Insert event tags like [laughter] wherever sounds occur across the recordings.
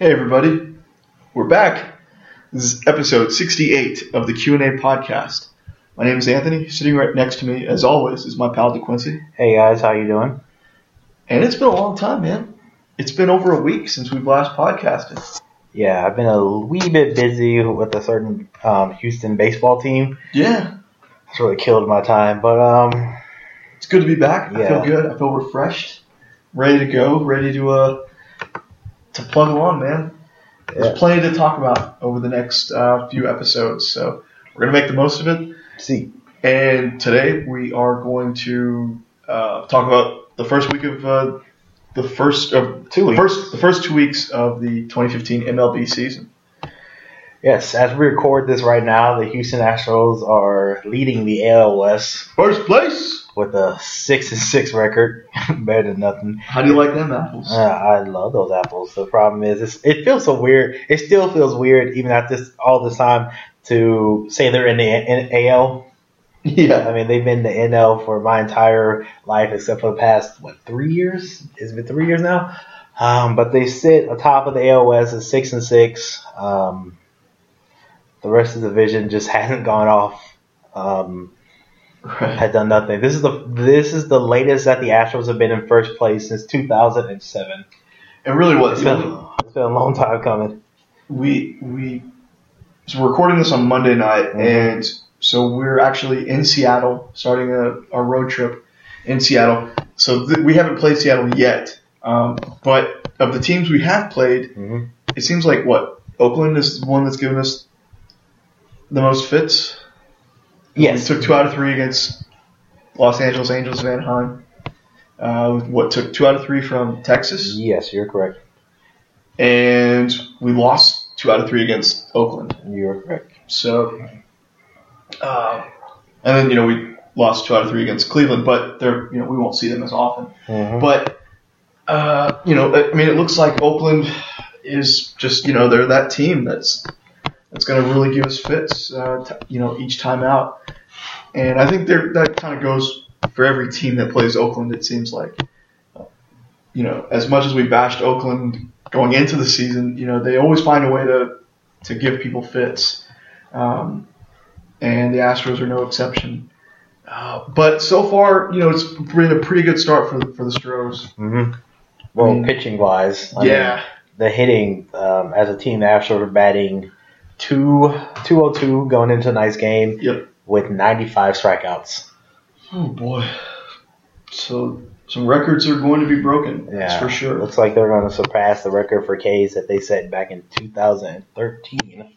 Hey everybody, we're back. This is episode 68 of the Q&A podcast. My name is Anthony. Sitting right next to me, as always, is my pal DeQuincy. Hey guys, how you doing? And it's been a long time, man. It's been over a week since we've last podcasted. Yeah, I've been a wee bit busy with a certain um, Houston baseball team. Yeah, It's really killed my time, but um, it's good to be back. I feel good. I feel refreshed, ready to go, ready to uh to plug along, man. There's Yeah. plenty to talk about over the next uh, few episodes, so we're gonna make the most of it. see, And today we are going to uh, talk about the first week of uh, the first of Two weeks. first the first two weeks of the 2015 MLB season. yes, as we record this right now, the Houston Astros are leading the AL West First place. With a six and six record, [laughs] better than nothing. How do you like them apples? Uh, I love those apples. The problem is, it's, it feels so weird. It still feels weird, even at this all this time, to say they're in the in AL. yeah. I mean, they've been the NL for my entire life, except for the past what three years? It's been three years now. Um, but they sit atop of the West at six and six. Um, the rest of the division just [laughs] hasn't gone off. Um, Right. had done nothing. This is the this is the latest that the Astros have been in first place since 2007. And really, what It's been, it's been a long time coming. we we so we're recording this on Monday night, Mhm. and so we're actually in Seattle, starting a, a road trip in Seattle. So th- we haven't played Seattle yet, um, but of the teams we have played, hmm it seems like what Oakland is the one that's given us the most fits. Yes. we took two out of three against Los Angeles Angels of Anaheim. Uh, what took two out of three from Texas, Yes, you're correct. and we lost two out of three against Oakland. You're correct. So, uh, and then you know we lost two out of three against Cleveland, but they're you know we won't see them as often. Mhm. But uh, you know, I mean, it looks like Oakland is just you know they're that team that's that's going to really give us fits, uh, t- you know, each time out. And I think that kind of goes for every team that plays Oakland. It seems like, you know, as much as we bashed Oakland going into the season, you know, they always find a way to to give people fits. Um, and the Astros are no exception. Uh, but so far, you know, it's been a pretty good start for the, for the Stros. hmm Well, I mean- pitching wise, yeah, the hitting um, as a team, the Astros are batting two two oh two going into a nice game Yep. with 95 strikeouts. Oh boy. So some records are going to be broken. That's Yeah, for sure. Looks like they're going to surpass the record for Ks that they set back in 2013.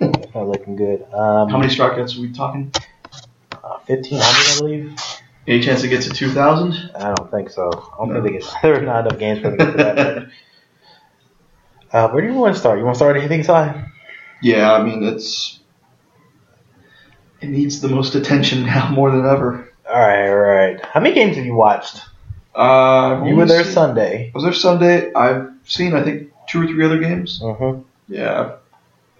That's [laughs] not looking good. Um, How many strikeouts are we talking? Uh, 1500, I believe. Any chance it gets to two thousand? I don't think so. I don't No. think they get. [laughs] There are not enough games for them to get to that. [laughs] Uh, where do you want to start? You want to start hitting side? Yeah, I mean it's it needs the most attention [laughs] now more than ever. All right, all right. How many games have you watched? Uh, You were there Sunday. Was there Sunday? I've seen I think two or three other games. Mm-hmm. Yeah, I've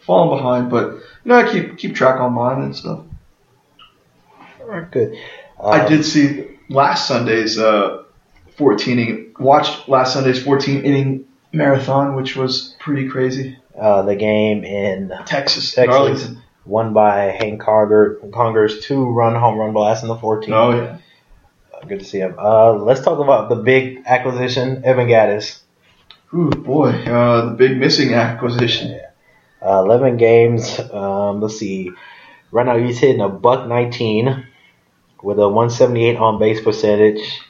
fallen behind, but you know I keep keep track on mine and stuff. All right, good. I Um, did see last Sunday's uh, 14 inning, watched last Sunday's 14 inning marathon, which was pretty crazy. Uh, the game in Texas, Texas. Arlington. won by Hank Conger, Conger's two-run home run blast in the 14th. Oh yeah. Uh, good to see him. Uh, let's talk about the big acquisition, Evan Gattis. Ooh boy, uh, the big missing acquisition. Uh, 11 games. Um, let's see. Right now he's hitting a buck 19 with a 178 on base percentage.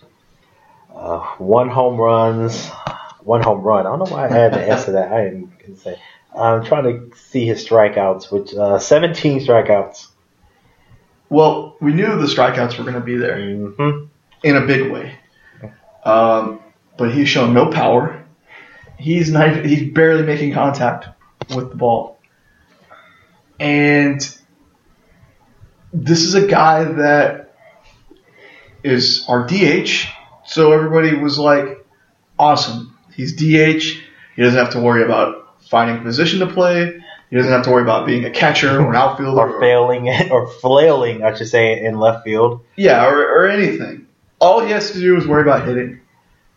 Uh, one home runs, one home run. I don't know why I added the S to [laughs] that. I didn't say. I'm trying to see his strikeouts, which uh, 17 strikeouts. Well, we knew the strikeouts were going to be there hmm in a big way, um, but he's shown no power. He's not. He's barely making contact with the ball, and this is a guy that is our DH. So everybody was like, "Awesome, he's DH. He doesn't have to worry about finding a position to play. He doesn't have to worry about being a catcher or an outfielder Or failing, or flailing, I should say, in left field. Yeah, or, or anything. All he has to do is worry about hitting,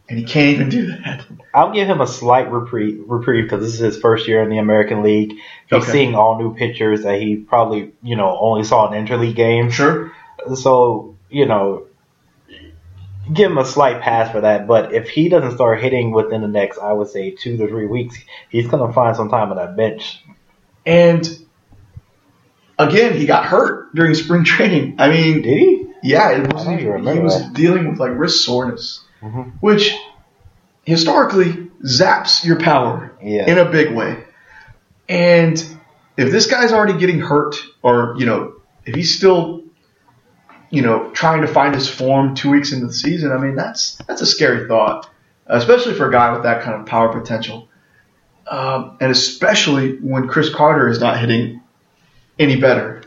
and he can't even do that. I'll give him a slight reprieve reprieve because this is his first year in the American League. He's Okay. seeing all new pitchers that he probably you know only saw in interleague games. Sure. So you know, give him a slight pass for that. But if he doesn't start hitting within the next, I would say two to three weeks, he's gonna find some time on that bench. And again, he got hurt during spring [laughs] training. I mean, Did he? yeah, it was he remember was that. dealing with like wrist soreness, Mhm. which historically zaps your power Yeah. in a big way. And if this guy's already getting hurt, or you know, if he's still, you know, trying to find his form two weeks into the season, I mean, that's that's a scary thought, especially for a guy with that kind of power potential, um, and especially when Chris Carter is not hitting any better.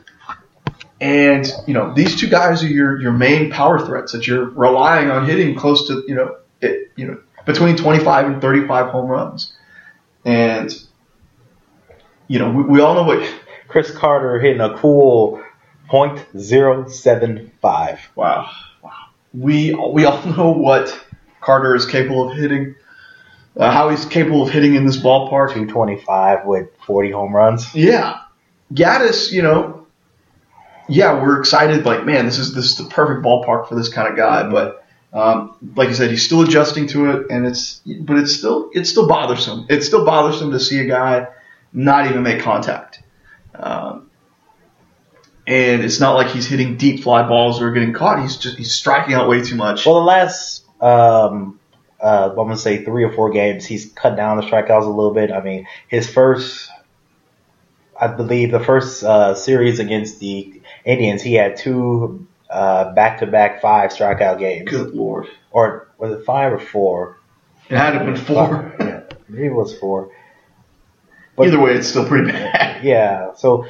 And you know, these two guys are your your main power threats that you're relying on hitting close to you know, it, you know, between 25 and 35 home runs, and you know, we, we all know what. Chris Carter hitting a cool point zero seven five. Wow, wow. We we all [laughs] know what Carter is capable of hitting. Uh, how he's capable of hitting in this ballpark. 225 with 40 home runs. Yeah, Gattis, you know, yeah, we're excited. Like, man, this is this is the perfect ballpark for this kind of guy. But um, like you said, he's still adjusting to it, and it's but it's still it's still bothersome. It's still bothersome to see a guy not even make contact. Um, and it's not like he's hitting deep fly balls or getting caught. He's just he's striking out way too much. Well, the last, um, uh, I'm going to say three or four games, he's cut down the strikeouts a little bit. I mean, his first, I believe, the first uh, series against the Indians, he had two uh, back-to-back five strikeout games. Good lord, Or was it five or four? it had to have been four. yeah, maybe it was four. Either way, it's still pretty bad. Yeah, so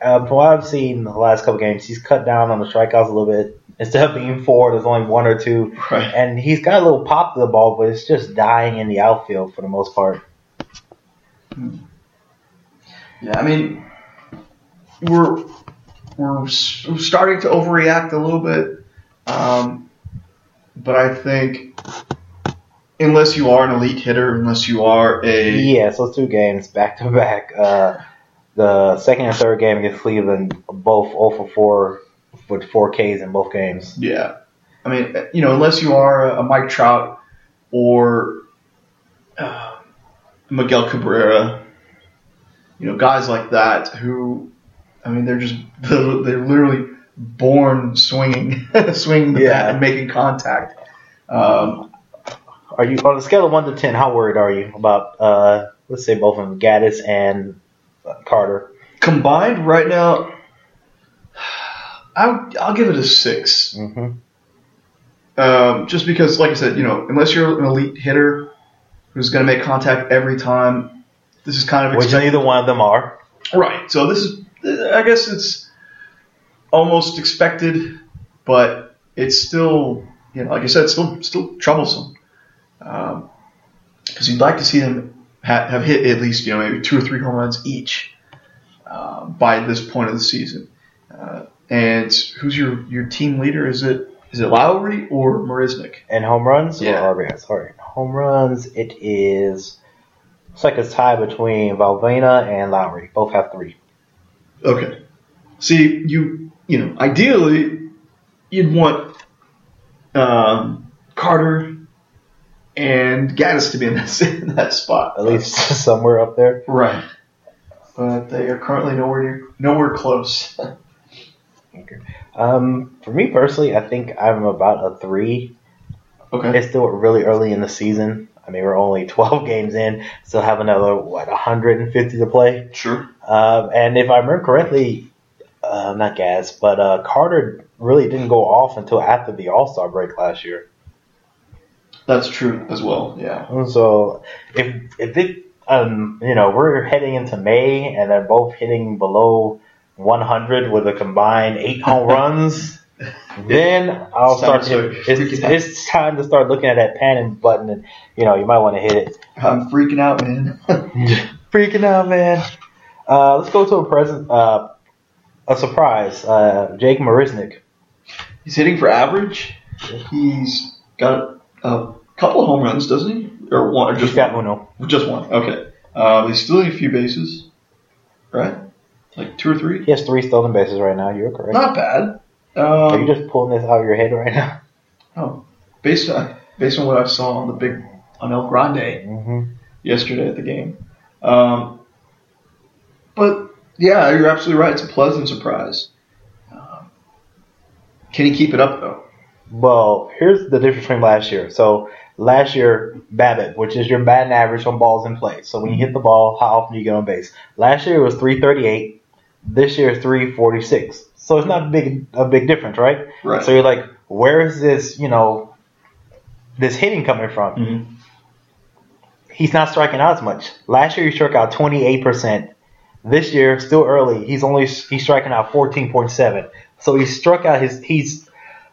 uh, from what I've seen in the last couple games, he's cut down on the strikeouts a little bit. Instead of being four, there's only one or two. Right. And he's got a little pop to the ball, but it's just dying in the outfield for the most part. Yeah, I mean, we're we're we're starting to overreact a little bit, um, but I think unless you are an elite hitter, unless you are a Yeah, so two games back to back. The second and third game against Cleveland, both 0 for 4 with 4 Ks in both games. yeah, I mean, you know, unless you are a, Mike Trout or uh, Miguel Cabrera, you know, guys like that who, I mean, they're just [laughs] they're literally born swinging, [laughs] swinging the Yeah. bat and making contact. Um, Are you on a scale of 1 to 10, how worried are you about, uh, let's say, both of them, Gattis and Carter? combined right now, I'll, I'll give it a six. hmm Um, just because, like I said, you know, unless you're an elite hitter who's going to make contact every time, this is kind of Which expected. neither one of them are. Right. So this is, I guess it's almost expected, but it's still, you know, like I said, still still troublesome. Because you'd like to see them ha- have hit at least, you know, maybe two or three home runs each uh, by this point of the season. Uh, and who's your your team leader? Is it is it Lowrie or Marisnick? And home runs? Yeah. Or RBIs? Sorry. Home runs, it is. It's like a tie between Valbuena and Lowrie. Both have three. Okay. See, you you know, ideally, you'd want um, Carter and Gattis to be in that [laughs] in that spot. At least [laughs] somewhere up there. right. But they are currently nowhere near nowhere close. [laughs] Um, for me personally, I think I'm about a three. okay. It's still really early in the season. I mean, we're only 12 games in, still have another, what, 150 to play. Sure. Um, and if I remember correctly, uh, not Gas, but uh, Carter really didn't go off until after the All Star break last year. That's true as well. Yeah. And So if if it um you know we're heading into May and they're both hitting below 100 with a combined eight home [laughs] runs, then I'll It's time start. to it's, it's time to start looking at that panic button, and you know you might want to hit it. I'm freaking out, man. [laughs] [laughs] Freaking out, man. Uh, let's go to a present. Uh, a surprise. Uh, Jake Marisnick. He's hitting for average. He's got a couple of home runs, doesn't he? Or one, or He's just got one? uno. Just one. Okay. Uh, he's still in a few bases, right? Like two or three. He has three stolen bases right now. You're correct. Not bad. Are you Um, just pulling this out of your head right now? [laughs] oh, based on based on what I saw on the big on El Grande Mm-hmm. yesterday at the game. Um, but yeah, you're absolutely right. It's a pleasant surprise. Um, can he keep it up though? Well, here's the difference between last year. So last year, BABIP, which is your batting average on balls in play. So when you hit the ball, how often do you get on base? Last year it was 338. This year is 346. So it's not a big a big difference, right? Right. So you're like, where is this, you know, this hitting coming from? Mhm. He's not striking out as much. Last year he struck out 28%. This year, still early, he's only he's striking out 14.7. So he struck out his he's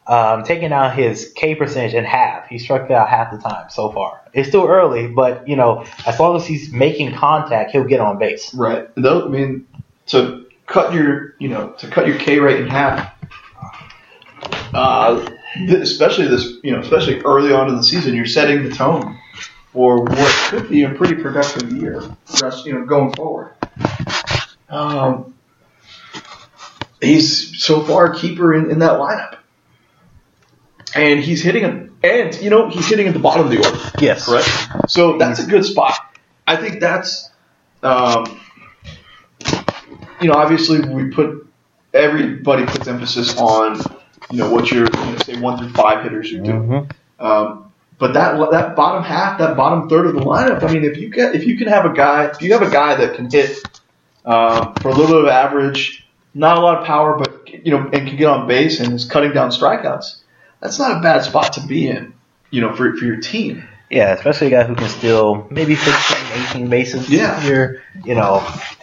um, taking out his K percentage in half. He struck out half the time so far. It's still early, but you know, as long as he's making contact, he'll get on base. Right. Though, I mean, to cut your, you know, to cut your K rate in half, uh, especially this, you know, especially early on in the season, you're setting the tone for what could be a pretty productive year, just, you know, going forward. Um, he's so far a keeper in, in that lineup. And he's hitting a, and, you know, he's hitting at the bottom of the order. Yes. Correct. So that's a good spot. I think that's, um, you know, obviously we put everybody puts emphasis on, you know, what your you know, say one through five hitters are doing. Mm-hmm. Um, but that that bottom half, that bottom third of the lineup, I mean, if you get if you can have a guy, if you have a guy that can hit um, for a little bit of average, not a lot of power, but you know, and can get on base and is cutting down strikeouts, that's not a bad spot to be in, you know, for for your team. Yeah, especially a guy who can steal maybe 15, 18 bases Yeah. here. You know,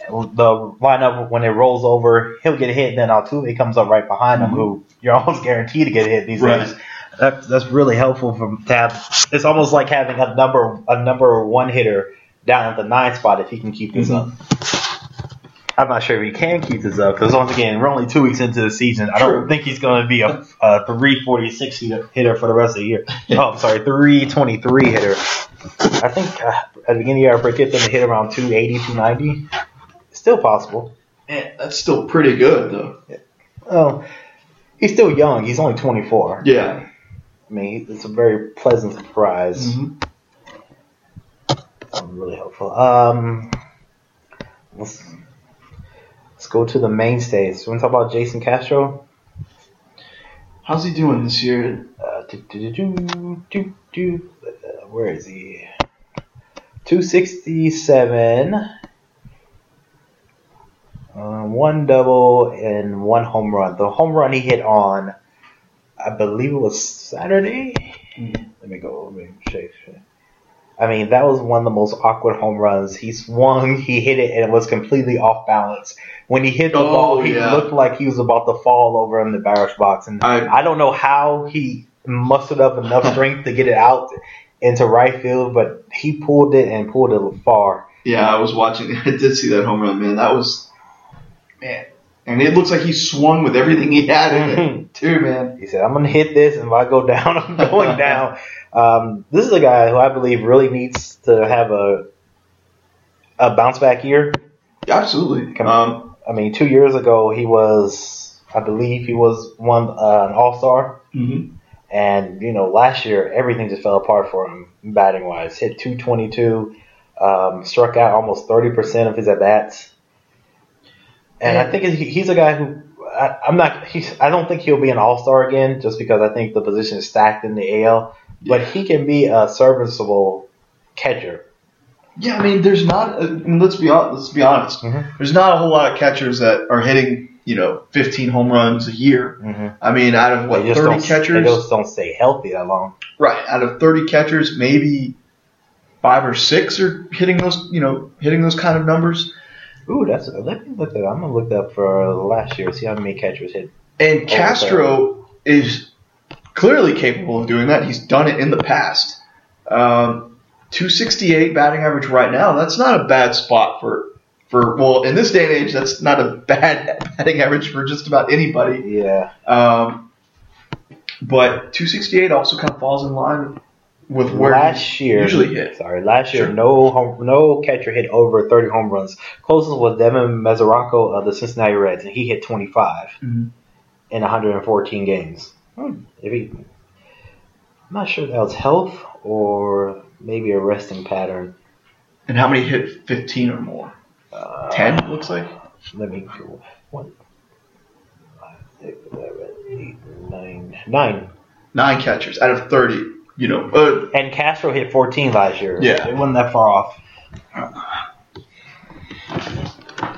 the lineup when it rolls over, he'll get hit. Then Altuve comes up right behind him, Mhm. who you're [laughs] almost guaranteed to get hit these Right. days. That, that's really helpful for to have. It's almost like having a number a number one hitter down at the nine spot if he can keep this up. I'm not sure if he can keep this up because once again we're only two weeks into the season. I don't think he's going to be a, a 346 hitter for the rest of the year. [laughs] Oh, I'm sorry, 323 hitter. I think uh, at the beginning of the year I predicted them to hit around 280, 290. Still possible. Man, that's still pretty good though. Oh, he's still young. He's only 24. Yeah. I mean, it's a very pleasant surprise. Mhm. Um, really helpful. Um, let's, let's go to the mainstays. You want to talk about Jason Castro? How's he doing this year? Uh, do, do, do. Uh, where is he? 267. Um, one double and one home run. The home run he hit on, I believe it was Saturday. Let me go. Let me check. I mean, that was one of the most awkward home runs. He swung, he hit it, and it was completely off balance. When he hit the Oh, ball, he yeah. looked like he was about to fall over in the barrage box. And I- I don't know how he mustered up enough strength to get it out into right field, but he pulled it and pulled it far. Yeah, I was watching. [laughs] I did see that home run, man. That was man, and it looks like he swung with everything he had in it, [laughs] too, man. He said, "I'm gonna hit this, and if I go down, [laughs] I'm going [laughs] down." Um, this is a guy who I believe really needs to have a a bounce back year. Absolutely. Um, I mean, two years ago he was, I believe, he was one uh, an All Star, mhm. and you know, last year everything just fell apart for him batting wise. Hit 222, um, struck out almost 30 percent of his at bats, and I think he's a guy who. I, I'm not. He's, I don't think he'll be an All Star again, just because I think the position is stacked in the AL. But Yeah. he can be a serviceable catcher. Yeah, I mean, there's not. Mean, let's be let's be honest. Mhm. There's not a whole lot of catchers that are hitting, you know, 15 home runs a year. Mm-hmm. I mean, out of what They just 30 don't. They catchers, just don't stay healthy that long. right? Out of 30 catchers, maybe five or six are hitting those, you know, hitting those kind of numbers. Ooh, that's. Let me look that. I'm gonna look that up for last year. See how many catchers hit. And Castro is clearly capable of doing that. He's done it in the past. Um, 268 batting average right now. That's not a bad spot for for well in this day and age. That's not a [laughs] bad batting average for just about anybody. Yeah. Um, but 268 also kind of falls in line with where last year, usually hit. Sorry, last year Sure. no home, no catcher hit over 30 home runs. Closest was Devin Mesoraco of the Cincinnati Reds, and he hit 25 Mhm. in 114 games. Hmm, If he, I'm not sure if that was health or maybe a resting pattern. And how many hit 15 or more? Uh, 10, it looks like. Let me one, five, six, seven, eight, nine, nine. Nine catchers out of 30. You know, uh, And Castro hit 14 last year. Yeah. it wasn't that far off.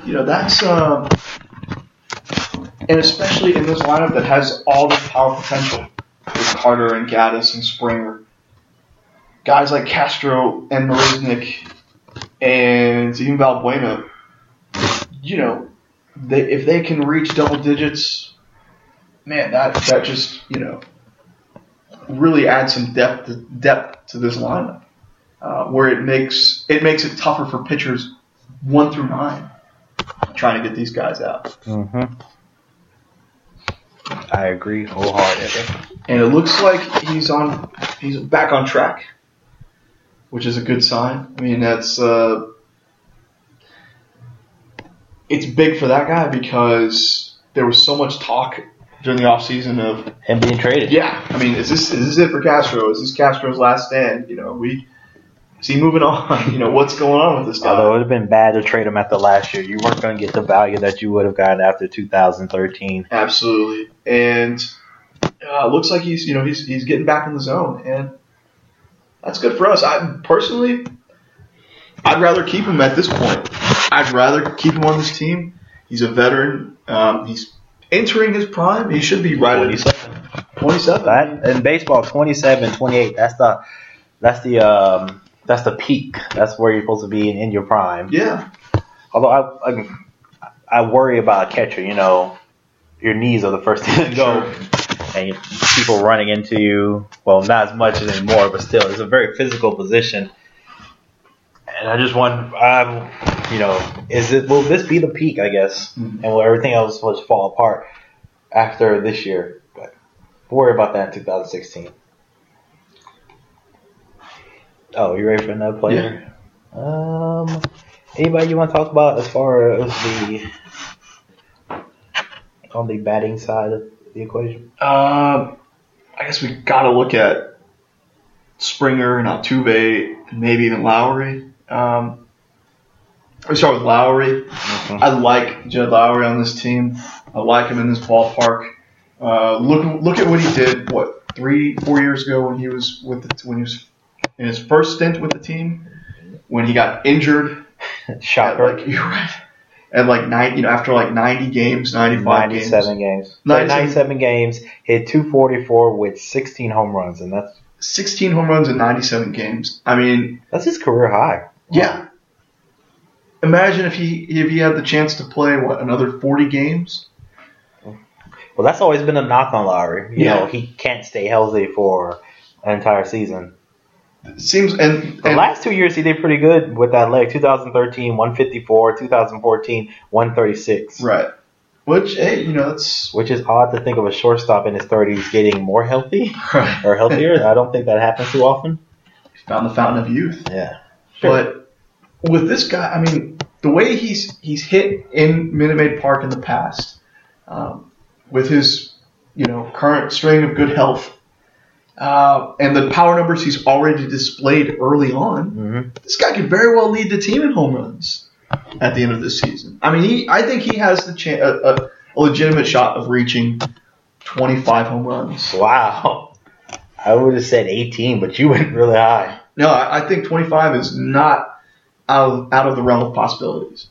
you know that's um, and especially in this lineup that has all this power potential with Carter and Gattis and Springer, guys like Castro and Marisnick and even Valbuena. You know, they, if they can reach double digits, man, that that just you know really add some depth depth to this lineup, uh, where it makes it makes it tougher for pitchers one through nine trying to get these guys out. Mm-hmm. I agree wholeheartedly. And it looks like he's on he's back on track, which is a good sign. I mean, that's uh, it's big for that guy because there was so much talk during the offseason of Him being traded. yeah, I mean, is this is this it for Castro? Is this Castro's last stand? You know, we is he moving on? [laughs] You know, what's going on with this guy? Although it would have been bad to trade him after last year, you weren't going to get the value that you would have gotten after 2013. Absolutely, and uh, looks like he's you know he's he's getting back in the zone, and that's good for us. I personally, I'd rather keep him at this point. I'd rather keep him on this team. He's a veteran. Um, he's entering his prime. He should be right at 27. 27. That in baseball, 27, 28. That's the that's the um that's the peak. That's where you're supposed to be in, in your prime. Yeah, Although I, I I worry about a catcher. You know, your knees are the first thing to go, and people running into you. Well, not as much anymore, but still, it's a very physical position. And I just want, um, you know, is it will this be the peak? I guess, Mhm. and will everything else will just fall apart after this year? But we'll worry about that in 2016. Oh, you ready for another player? Yeah. Um, anybody you want to talk about as far as the on the batting side of the equation? Um, I guess we got to look at Springer and Altuve and maybe even Lowrie. Um, we start with Lowrie. I like Jed Lowrie on this team. I like him in this ballpark. Uh, look look at what he did. What three four years ago when he was with the, when he was in his first stint with the team when he got injured [laughs] at Shocker. like you're right [laughs] at like nine you know after like 90 games 95 games 97 games. 97 97 games, hit 244 with 16 home runs, and that's 16 home runs in 97 games. I mean, that's his career high. yeah. Imagine if he if he had the chance to play what another 40 games. Well, that's always been a knock on Lowrie. You Yeah. know, he can't stay healthy for an entire season. It seems and, The last two years he did pretty good with that leg. 2013, 154. 2014, 136. right, which hey, you know that's Which is odd to think of a shortstop in his 30s getting more healthy right. [laughs] or healthier. I don't think that happens too often. Found the fountain of youth. Yeah. But with this guy, I mean, the way he's he's hit in Minute Maid Park in the past, um, with his you know current string of good health, uh, and the power numbers he's already displayed early on, hmm this guy could very well lead the team in home runs at the end of this season. I mean, he I think he has the chance a, a, a legitimate shot of reaching 25 home runs. Wow. I would have said 18, but you went really high. No, I, I think 25 is not out of, out of the realm of possibilities.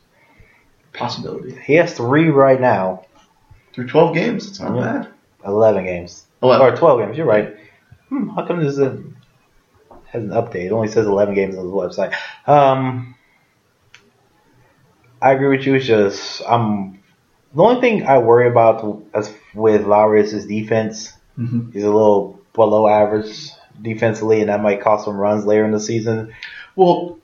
Possibility. He has three right now. Through 12 games, it's not Yeah. bad. 11 games. 11. Or 12 games, you're right. Hmm, how come this isn't, has an update? It only says 11 games on the website. Um, I agree with you. It's just, I'm, the only thing I worry about as with Lowrie is his defense. Mhm. He's a little below average defensively, and that might cost him runs later in the season. Well,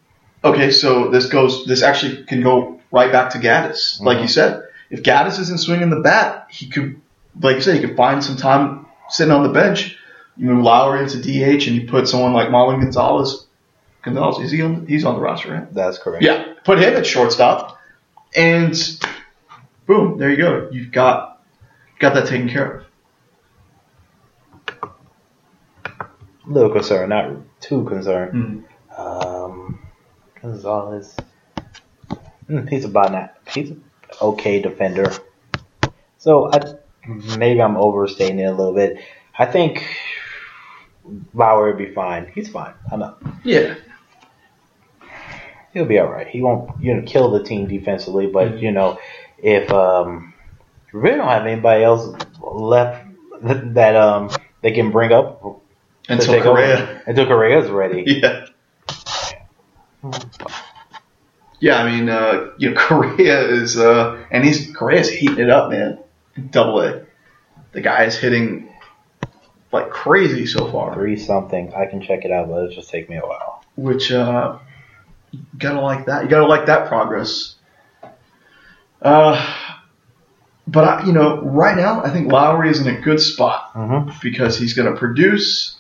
okay, so this goes. This actually can go right back to Gattis. Like you said, if Gattis isn't swinging the bat, he could, like you said, he could find some time sitting on the bench You move Lowrie into DH and you put someone like Marwin Gonzalez. Gonzalez, is he on? He's on the roster, right? That's correct. Yeah, put him at shortstop, and boom, there you go. You've got got that taken care of. Little concern, not too concerned. Mm. Um, Gonzalez, mm, he's about that. He's an okay defender. So I maybe I'm overstating it a little bit. I think Lowrie would be fine. He's fine. I know Yeah, he'll be all right. He won't you know kill the team defensively, but you know if um we really don't have anybody else left that um they can bring up until Correa. until Correa's ready. [laughs] Yeah. Yeah, I mean, uh, you know, [laughs] Correa is, uh, and he's Correa's heating it up, man. Double A. The guy is hitting like crazy so far, Three something. I can check it out, but it'll just take me a while. which uh, you gotta like that. You gotta like that progress. Uh, but I, you know, right now I think Lowrie is in a good spot Mm-hmm. because he's to produce,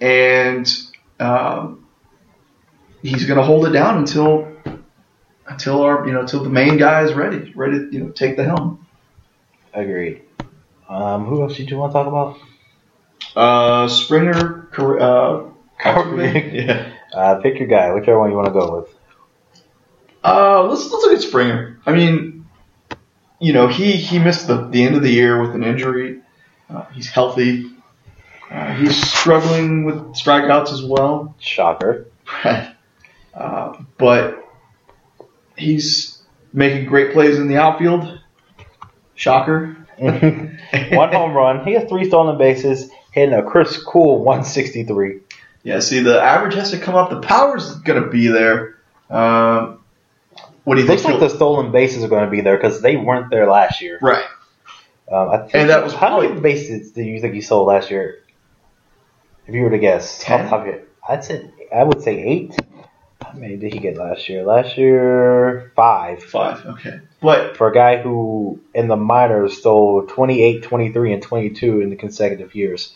and um, he's going to hold it down until until our you know until the main guy is ready, ready to you know take the helm. Agreed. Um, who else did you want to talk about? Uh, Springer, uh, [laughs] yeah. Uh, pick your guy, whichever one you want to go with. Uh, let's let's look at Springer. I mean, you know, he he missed the the end of the year with an injury. Uh, he's healthy. Uh, he's struggling with strikeouts as well. Shocker. [laughs] uh, but he's making great plays in the outfield. Shocker. [laughs] One home run. He has three stolen bases, hitting a Chris Cool 163. Yeah, see, the average has to come up. The power's going to be there. Um, what do you think? Looks like the stolen bases are going to be there because they weren't there last year. right. Um, I think, And that was how probably- many bases do you think he sold last year? If you were to guess, Ten? off the top of your- I'd say I would say eight. Many did he get last year? Last year, five. Five. Okay. But For a guy who in the minors stole 28, 23, and 22 in the consecutive years.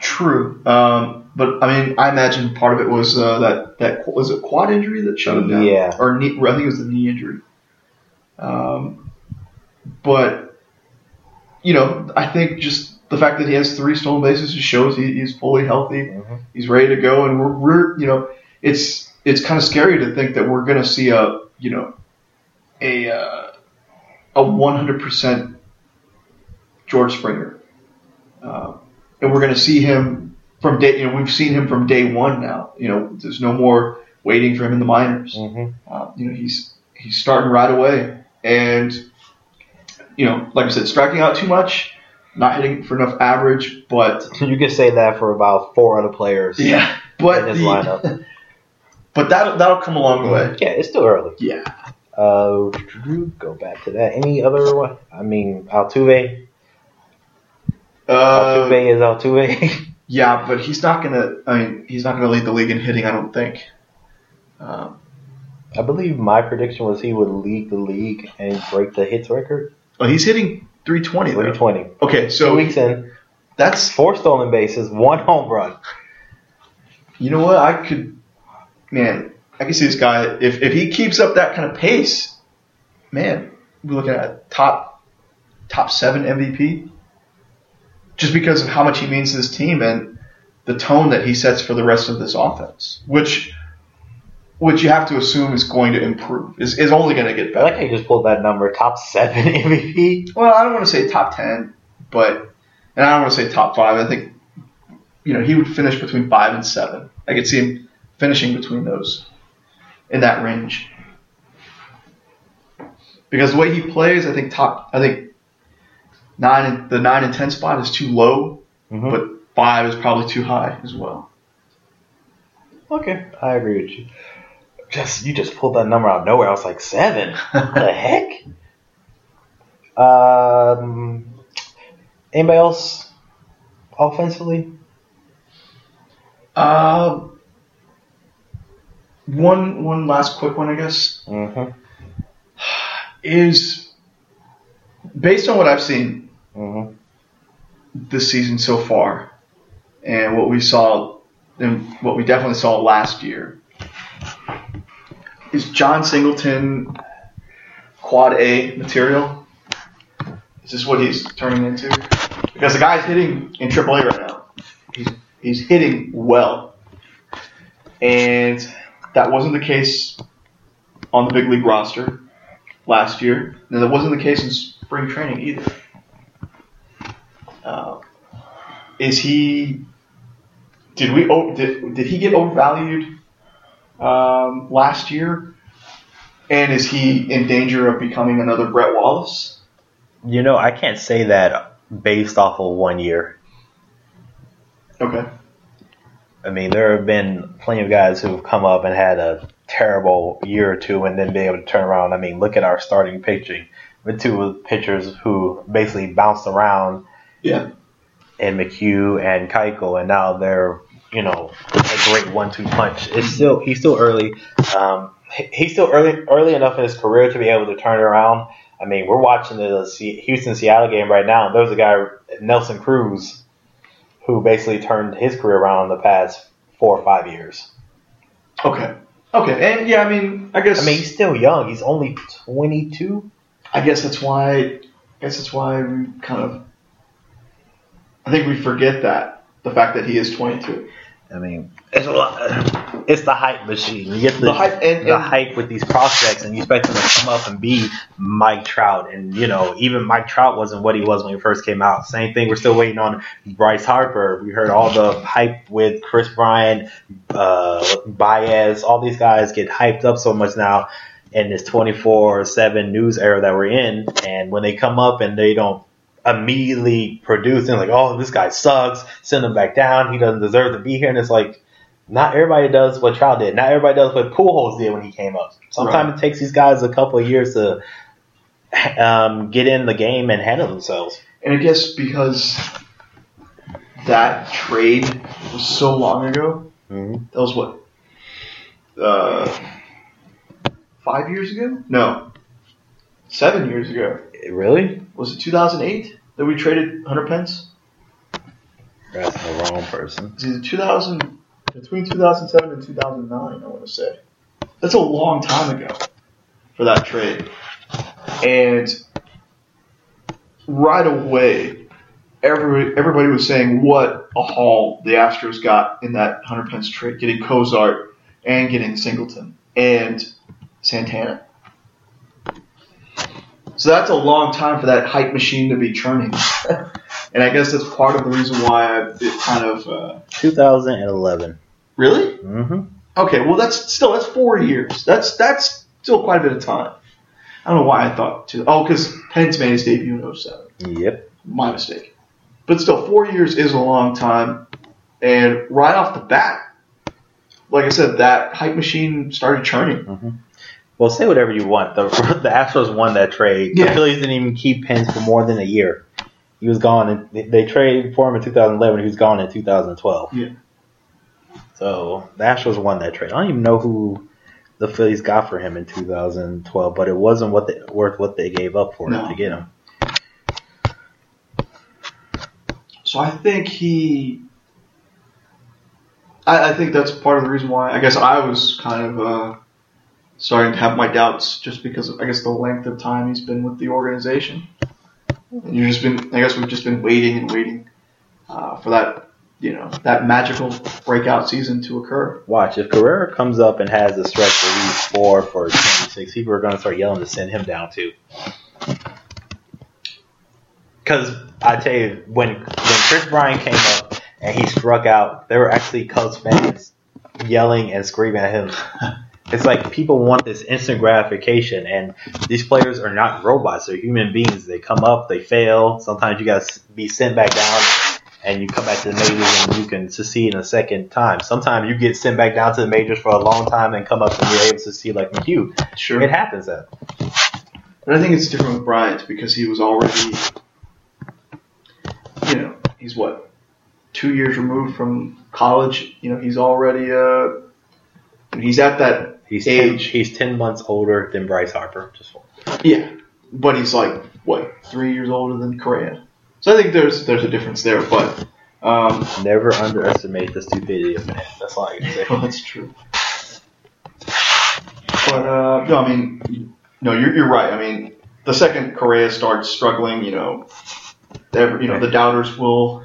true. Um, but I mean, I imagine part of it was uh, that that was a quad injury that shut him down. Yeah. Or knee, I think it was the knee injury. Um, but you know, I think just the fact that he has three stolen bases just shows he, he's fully healthy. Mhm. He's ready to go, and we're, we're you know, it's it's kind of scary to think that we're going to see a you know a uh, a 100% George Springer, uh, and we're going to see him from day. You know, we've seen him from day one now. You know, there's no more waiting for him in the minors. Mhm. Uh, you know, he's he's starting right away, and you know, like I said, striking out too much, not hitting for enough average, but [laughs] You could say that for about four other players. yeah, but In his the- lineup. [laughs] but that that'll come along the way. Yeah, it's still early. Yeah. Uh, go back to that. Any other one? I mean, Altuve. Uh, Altuve is Altuve. [laughs] yeah, but he's not gonna. I mean, he's not gonna lead the league in hitting. I don't think. Um, I believe my prediction was he would lead the league and break the hits record. well, he's hitting 320 though. 320. Okay, Two so weeks in, that's four stolen bases, one home run. you know what I could, man, I can see this guy if if he keeps up that kind of pace, man, we're looking at top top seven MVP. Just because of how much he means to this team and the tone that he sets for the rest of this offense, which which you have to assume is going to improve, is, is only going to get I better. like how you just pulled that number, top seven [laughs] MVP. Well, I don't want to say top ten, but and I don't want to say top five. I think you know he would finish between five and seven. I could see him finishing between those in that range because the way he plays, I think top. I think nine the nine and ten spot is too low, Mhm. but five is probably too high as well. Okay, I agree with you. Just you just pulled that number out of nowhere. I was like seven. What the [laughs] heck? Um, anybody else offensively? Uh, one one last quick one, I guess. Mm-hmm. is based on what I've seen, Mm-hmm. this season so far, and what we saw, and what we definitely saw last year, is Jon Singleton quad A material? Is this what he's turning into? Because the guy's hitting in AAA right now. He's he's hitting well, and that wasn't the case on the big league roster last year, and that wasn't the case in spring training either. Uh, is he? Did we? Did, did he get overvalued um, last year? And is he in danger of becoming another Brett Wallace? You know, I can't say that based off of one year. Okay. I mean, there have been plenty of guys who've come up and had a terrible year or two and then be able to turn around. I mean, look at our starting pitching with two pitchers who basically bounced around Yeah. in McHugh and Keuchel, and now they're you know a great one-two punch. It's still he's still early. Um, he's still early early enough in his career to be able to turn it around. I mean, we're watching the Houston Seattle game right now. and There's a guy Nelson Cruz who basically turned his career around in the past four or five years. Okay. Okay. And yeah, I mean, I guess. I mean, he's still young. He's only 22. I guess that's why. I guess that's why we kind of. I think we forget that the fact that he is 22. I mean, it's. It's the hype machine. You get the, The hype- and- the and- hype with these prospects, and you expect them to come up and be Mike Trout. And you know, even Mike Trout wasn't what he was when he first came out. Same thing. We're still waiting on Bryce Harper. We heard all the hype with Kris Bryant, uh, Baez. All these guys get hyped up so much now in this 24/7 news era that we're in. And when they come up and they don't immediately producing like, oh, this guy sucks. Send him back down. He doesn't deserve to be here. And it's like, not everybody does what Trout did. Not everybody does what Pujols did when he came up. Sometimes it takes these guys a couple of years to um, get in the game and handle themselves. And I guess because that trade was so long ago, Mm-hmm. that was what? Uh, five years ago? No. Seven years ago. Really? Was it 2008 that we traded Hunter Pence? That's the wrong person. It's either 2000, between 2007 and 2009, I want to say. That's a long time ago for that trade. And right away, every, everybody was saying what a haul the Astros got in that Hunter Pence trade, getting Cosart and getting Singleton and Santana. So that's a long time for that hype machine to be churning. [laughs] and I guess that's part of the reason why I, it kind of. Uh, 2011. really? Mm-hmm. Okay, well that's still that's four years. That's that's still quite a bit of time. I don't know why I thought two. Oh, because Pence made his debut in 07. Yep. My mistake. But still, four years is a long time. And right off the bat, like I said, that hype machine started churning. Well, say whatever you want. The [laughs] the Astros won that trade. Yeah. The Phillies didn't even keep Pence for more than a year. He was gone. and they- traded for him in 2011. He was gone in 2012. Yeah. So the Astros won that trade. I don't even know who the Phillies got for him in 2012, but it wasn't what they, worth what they gave up for No. him to get him. So I think he. I, I think that's part of the reason why. I guess I was kind of uh, starting to have my doubts just because of, I guess the length of time he's been with the organization. And you've just been. I guess we've just been waiting and waiting uh, for that. You know that magical breakout season to occur. Watch if Correa comes up and has a stretch where he's four for 26, people are going to start yelling to send him down too. Because I tell you, when when Kris Bryant came up and he struck out, there were actually Cubs fans yelling and screaming at him. [laughs] It's like people want this instant gratification, and these players are not robots; they're human beings. They come up, they fail. Sometimes you got to be sent back down, and you come back to the majors and you can succeed in a second time. Sometimes you get sent back down to the majors for a long time and come up and you're able to succeed like McHugh. Sure. It happens then. But I think it's different with Bryant because he was already, you know, he's what, two years removed from college. You know, he's already, uh, he's at that He's ten, age. he's ten months older than Bryce Harper. Just Yeah, but he's like what, three years older than Correa. So I think there's there's a difference there, but um, Never underestimate the stupidity of man. That's all I can say. [laughs] that's true. But uh, no, I mean, no, you're you're right. I mean, the second Correa starts struggling, you know, every, you know, the doubters will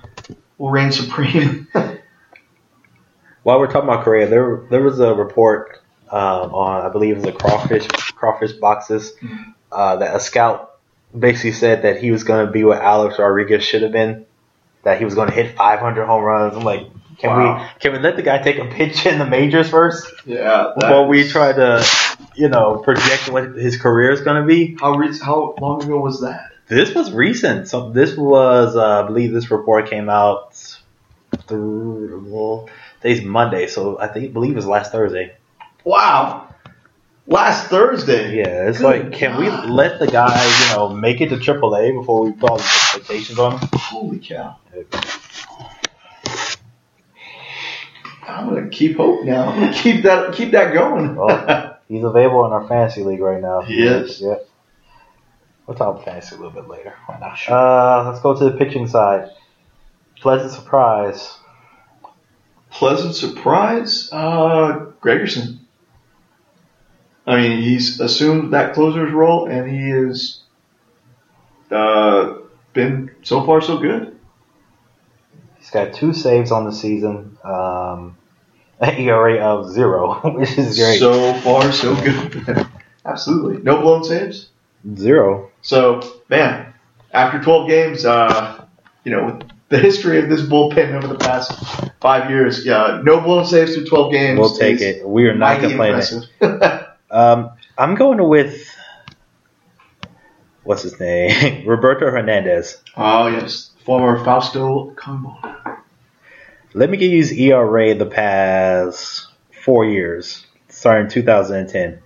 will reign supreme. [laughs] While we're talking about Correa, there there was a report um, on I believe it was the crawfish crawfish boxes uh, that a scout basically said that he was going to be what Alex Rodriguez should have been, that he was going to hit 500 home runs. I'm like, can Wow. we can we let the guy take a pitch in the majors first yeah. before we try to you know project what his career is going to be? How re- how long ago was that? This was recent. So this was, uh, I believe, this report came out through well, today's Monday, so I think believe it was last Thursday. Wow. Last Thursday. Yeah, it's Good like, can we let the guy, you know, make it to AAA before we put all these expectations on him? Holy cow. I'm gonna keep hope now. I'm gonna keep that keep that going. Well, He's available in our fantasy league right now. He is? Yeah. We'll talk fantasy a little bit later. Why not? Uh, let's go to the pitching side. Pleasant surprise. Pleasant surprise, uh, Gregerson. I mean, he's assumed that closer's role, and he has uh, been so far so good. He's got two saves on the season. Um, [laughs] an ERA of zero, [laughs] which is great. So far so good. [laughs] Absolutely, no blown saves. zero. So, man, after 12 games, uh, you know, with the history of this bullpen over the past five years, yeah, no blown saves through 12 games. We'll take it. We are not complaining. Um, I'm going with what's his name, [laughs] Roberto Hernandez. oh, yes, former Fausto Combo. Let me give you his ERA the past four years, starting 2010.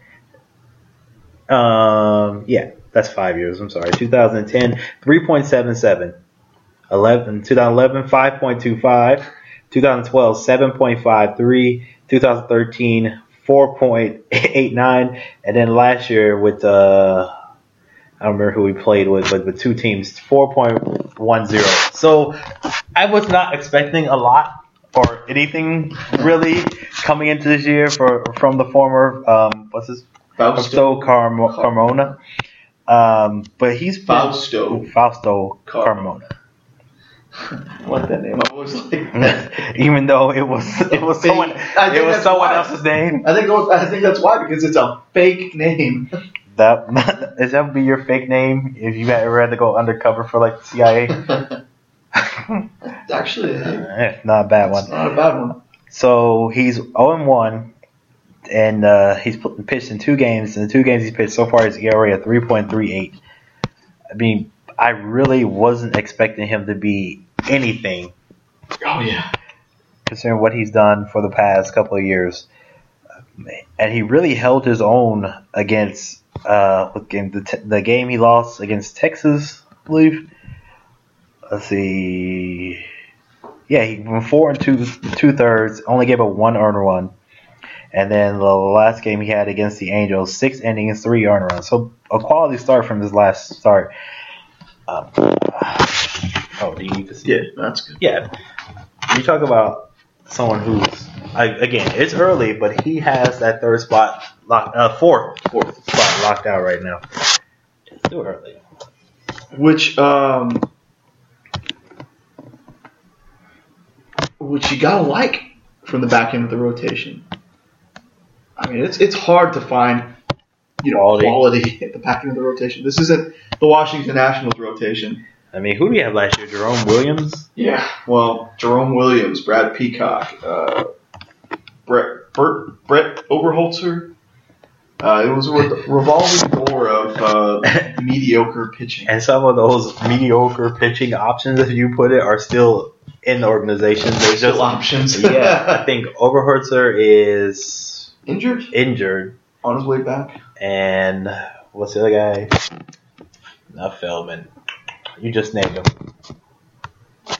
Um, yeah, that's five years. I'm sorry. 2010, 3.77. 11, 2011, 5.25. 2012, 7.53. 2013, 4.89. And then last year with, uh, I don't remember who we played with, but with two teams, 4.10. So I was not expecting a lot or anything really coming into this year for from the former um, what's his Fausto. Carmona. Um, but he's Fausto. Fausto Carmona. I that name. I was like, [laughs] Even though it was [laughs] it was Fake. someone I think it was someone why. else's name. I think I think that's why because it's a fake name. [laughs] That is that would be your fake name if you ever had to go undercover for like the CIA. Actually, Eh, not a bad one. not a bad one. So he's 0 1, and uh, he's pitched in two games. In the two games he's pitched so far, his ERA at 3.38. I mean, I really wasn't expecting him to be anything Oh yeah. considering what he's done for the past couple of years. And he really held his own against uh, game the, te- the game he lost against Texas, I believe. Let's see. Yeah, he went four and two two thirds, only gave up one earned run. And then the last game he had against the Angels, six innings, three earned runs. So a quality start from his last start. Um, oh, do you need to see? Yeah, that's good. Yeah. You talk about someone who's I, again, it's early, but he has that third spot locked, uh, fourth, fourth spot locked out right now. It's still early. Which um, which you gotta like from the back end of the rotation. I mean, it's it's hard to find you know Quality. quality, at the back end of the rotation. This isn't the Washington Nationals rotation. I mean, who do we have last year? Jerome Williams. Yeah, well, Jerome Williams, Brad Peacock, uh, Brett Bert, Brett Oberholtzer. Uh, it was a revolving door of uh, [laughs] mediocre pitching. And some of those mediocre pitching options, as you put it, are still in the organization. They're Still just options. yeah. I [laughs] think Oberholtzer is Injured injured, on his way back. and what's the other guy? Not Feldman. You just named him. [laughs]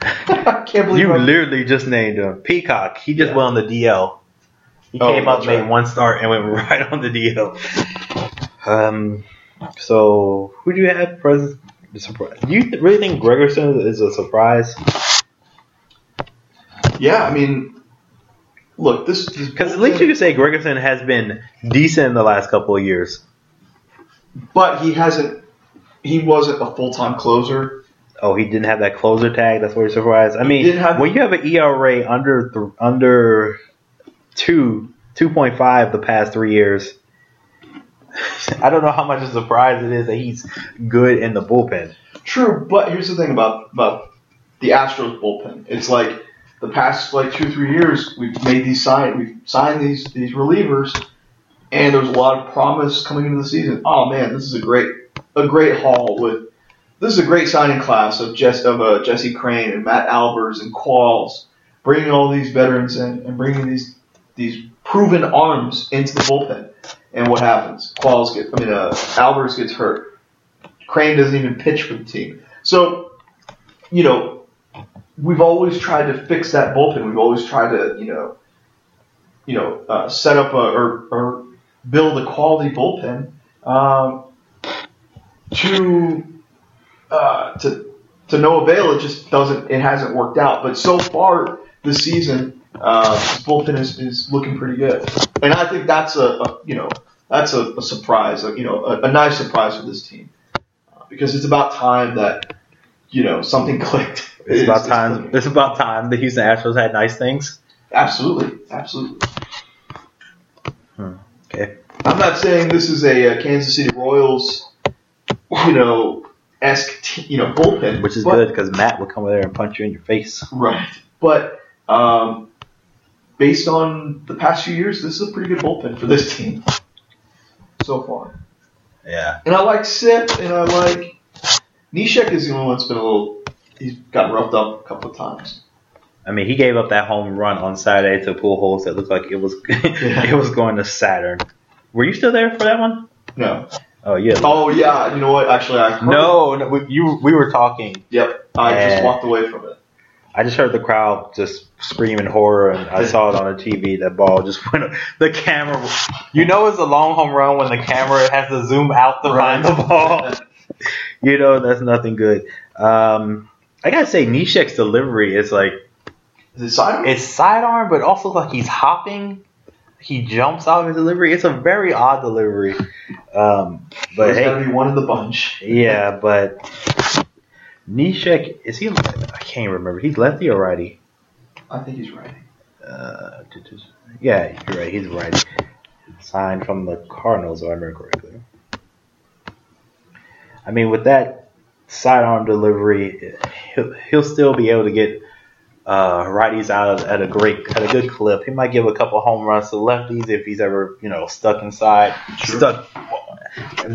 I can't believe You I- literally just named him. Peacock. He just Yeah. went on the DL. He Oh, came up, that's made right. one start, and went [laughs] right on the DL. Um. So who do you have pres- the surprise. Do you really think Gregerson is a surprise? Yeah, I mean, look, this because at least you can say Gregerson has been decent in the last couple of years. But he hasn't. He wasn't a full time closer. Oh, he didn't have that closer tag. That's what you're surprised. I mean, have, when you have an ERA under th- under two two point five the past three years, [laughs] I don't know how much of a surprise it is that he's good in the bullpen. True, but here's the thing about about the Astros bullpen. It's like the past like two three years we've made these sign we've signed these these relievers, and there's a lot of promise coming into the season. Oh man, this is a great a great haul with this is a great signing class of Jess of uh, Jesse Crane and Matt Albers and Qualls, bringing all these veterans in and bringing these these proven arms into the bullpen. And what happens? Qualls get I mean uh, Albers gets hurt. Crane doesn't even pitch for the team. So, you know, we've always tried to fix that bullpen. We've always tried to, you know, you know, uh, set up a, or, or build a quality bullpen um, to uh, to to no avail. It just doesn't. It hasn't worked out. But so far this season, uh, this bullpen is, is looking pretty good, and I think that's a, a you know that's a, a surprise. A, you know, a, a nice surprise for this team uh, because it's about time that you know something [laughs] clicked. It's about time. It's about time the Houston Astros had nice things. Absolutely, absolutely. Hmm. Okay. I'm not saying this is a, uh Kansas City Royals, you know, esque, you know, bullpen, which is but, good because Matt will come over there and punch you in your face. Right, but um, based on the past few years, this is a pretty good bullpen for this team so far. Yeah. And I like Sipp, and I like Neshek is the only one that's been a little. He's got roughed up a couple of times. I mean, he gave up that home run on Saturday to Pujols that looked like it was [laughs] it was going to Saturn. Were you still there for that one? No. Oh yeah. Oh yeah. You know what? Actually, I No, no we, you we were talking. Yep. I just walked away from it. I just heard the crowd just screaming horror, and I saw it on the TV. That ball just [laughs] went. The camera, you know, it's a long home run when the camera has to zoom out to find the ball. [laughs] You know, that's nothing good. Um, I gotta say, Neshek's delivery is like Is it sidearm? it's sidearm, but also like he's hopping. He jumps out of his delivery. It's a very odd delivery. Um, but There's hey, gotta be one in the bunch. yeah, but Neshek is he? I can't remember. He's lefty or righty? I think he's right. Uh, yeah, you're right. He's right. Signed from the Cardinals, if I remember correctly. I mean, with that sidearm delivery, he'll, he'll still be able to get uh, righties out at a great, at a good clip. He might give a couple home runs to lefties if he's ever, you know, stuck inside. Sure. Stuck.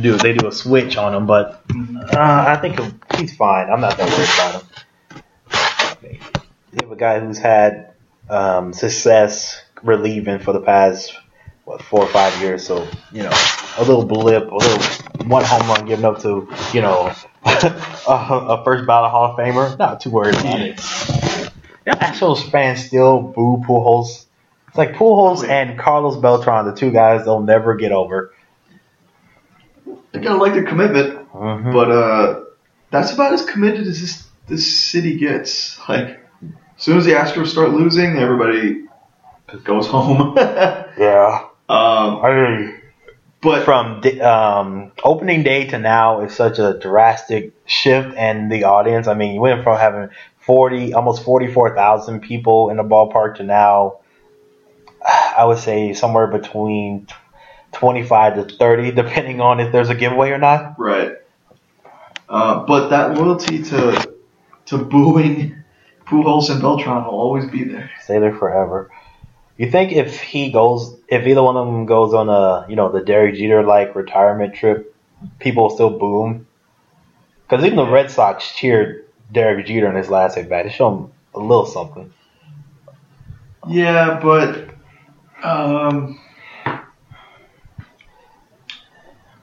Do they do a switch on him? But uh, I think he's fine. I'm not that worried about him. You have a guy who's had um, success relieving for the past what four or five years. So you know, a little blip, a little one home run given up to you know [laughs] a, a first ballot Hall of Famer. Not too worried about it. Astros fans still boo Pujols. It's like Pujols and Carlos Beltran, the two guys they'll never get over. They gotta like their commitment, Mhm. but uh, that's about as committed as this this city gets. Like, as soon as the Astros start losing, everybody goes home. [laughs] yeah, um, I mean, but from um, opening day to now is such a drastic shift in the audience. I mean, you went from having forty, almost forty-four thousand people in the ballpark to now, I would say somewhere between twenty-five to thirty, [laughs] depending on if there's a giveaway or not. right, uh, but that loyalty to to booing Pujols and Beltran will always be there. Stay there forever. You think if he goes, if either one of them goes on a, you know, the Derek Jeter like retirement trip, people will still boo him? Because even the Red Sox cheered Derek Jeter in his last at bat. They show him a little something. Yeah, but um,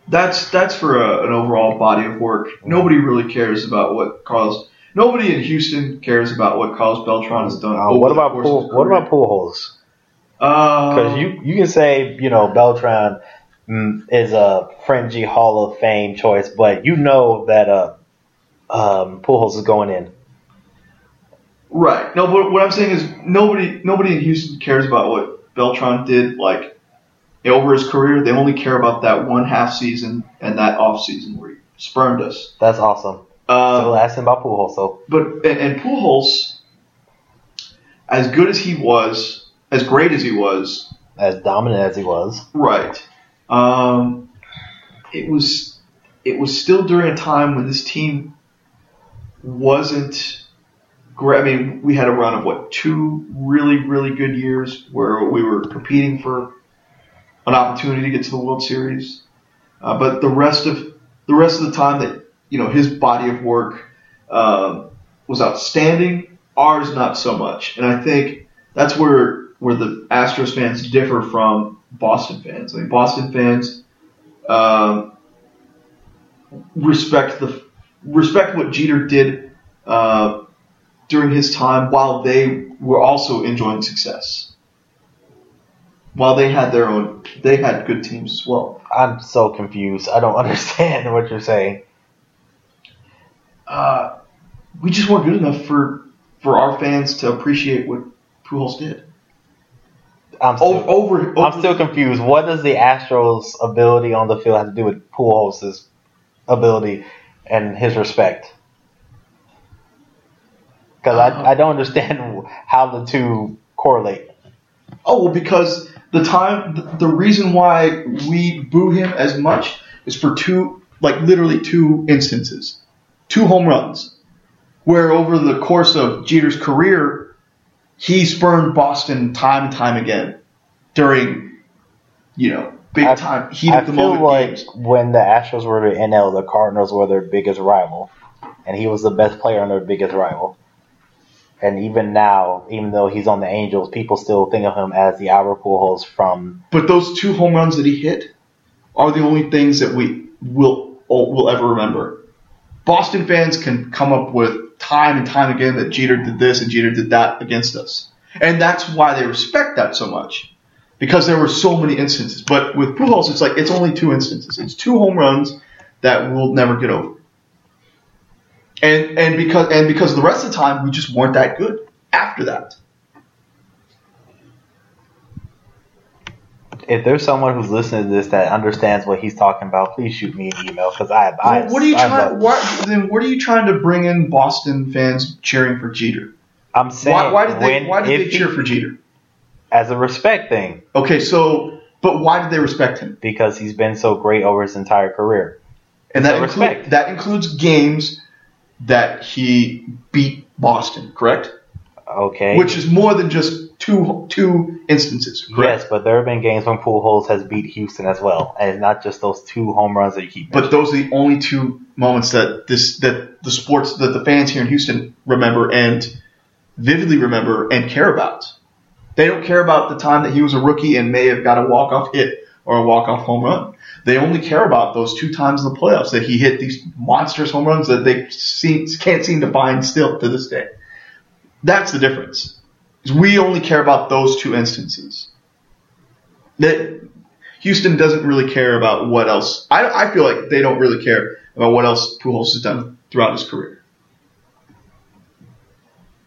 that's that's for a, an overall body of work. Nobody really cares about what Carlos. Nobody in Houston cares about what Carlos Beltran has done. Uh, what about pool? What about Pujols? Um, Because you you can say you know Beltran mm, is a fringy Hall of Fame choice, but you know that uh um, Pujols is going in. Right. No, but what I'm saying is nobody nobody in Houston cares about what Beltran did like over his career. They only care about that one half season and that off season where he spurned us. That's awesome. Um, so asking about Pujols, so but and, and Pujols, as good as he was, as great as he was, as dominant as he was, right? Um, it was it was still during a time when this team wasn't great. I mean, we had a run of what two really really good years where we were competing for an opportunity to get to the World Series, uh, but the rest of the rest of the time that you know his body of work um, was outstanding. Ours not so much, and I think that's where where the Astros fans differ from Boston fans. I mean, Boston fans um, respect the respect what Jeter did uh, during his time, while they were also enjoying success. While they had their own, they had good teams as well. I'm so confused. I don't [laughs] understand what you're saying. Uh, we just weren't good enough for for our fans to appreciate what Pujols did. I'm still, Over, over, over I'm still confused. What does the Astros' ability on the field have to do with Pujols' ability and his respect? Because I, uh-huh. I don't understand [laughs] how the two correlate. Oh, well, because the time, the, the reason why we boo him as much is for two, like literally two instances, two home runs, where over the course of Jeter's career, he spurned Boston time and time again during, you know, big I- time heat I of the feel moment like games. when the Astros were the NL, the Cardinals were their biggest rival, and he was the best player on their biggest rival. And even now, even though he's on the Angels, people still think of him as the Albert Pujols from. But those two home runs that he hit are the only things that we will will ever remember. Boston fans can come up with time and time again that Jeter did this and Jeter did that against us, and that's why they respect that so much because there were so many instances. But with Pujols, it's like it's only two instances. It's two home runs that we'll never get over. And and because and because the rest of the time we just weren't that good after that. If there's someone who's listening to this that understands what he's talking about, please shoot me an email because I, I. Well, what are you trying? What then? What are you trying to bring in Boston fans cheering for Jeter? I'm saying. Why, why did they? when- Why did they he- cheer for Jeter? As a respect thing, Okay, so but why did they respect him? because he's been so great over his entire career. And that include, respect. that includes games that he beat Boston, correct? Okay. Which is more than just two two instances, correct? Yes, but there have been games when Pujols has beat Houston as well, and it's not just those two home runs that you keep. But those are the only two moments that this that the sports that the fans here in Houston remember and vividly remember and care about. They don't care about the time that he was a rookie and may have got a walk off hit or a walk off home run. They only care about those two times in the playoffs that he hit these monstrous home runs that they see, can't seem to find still to this day. That's the difference. We only care about those two instances. That Houston doesn't really care about what else. I, I feel like they don't really care about what else Pujols has done throughout his career.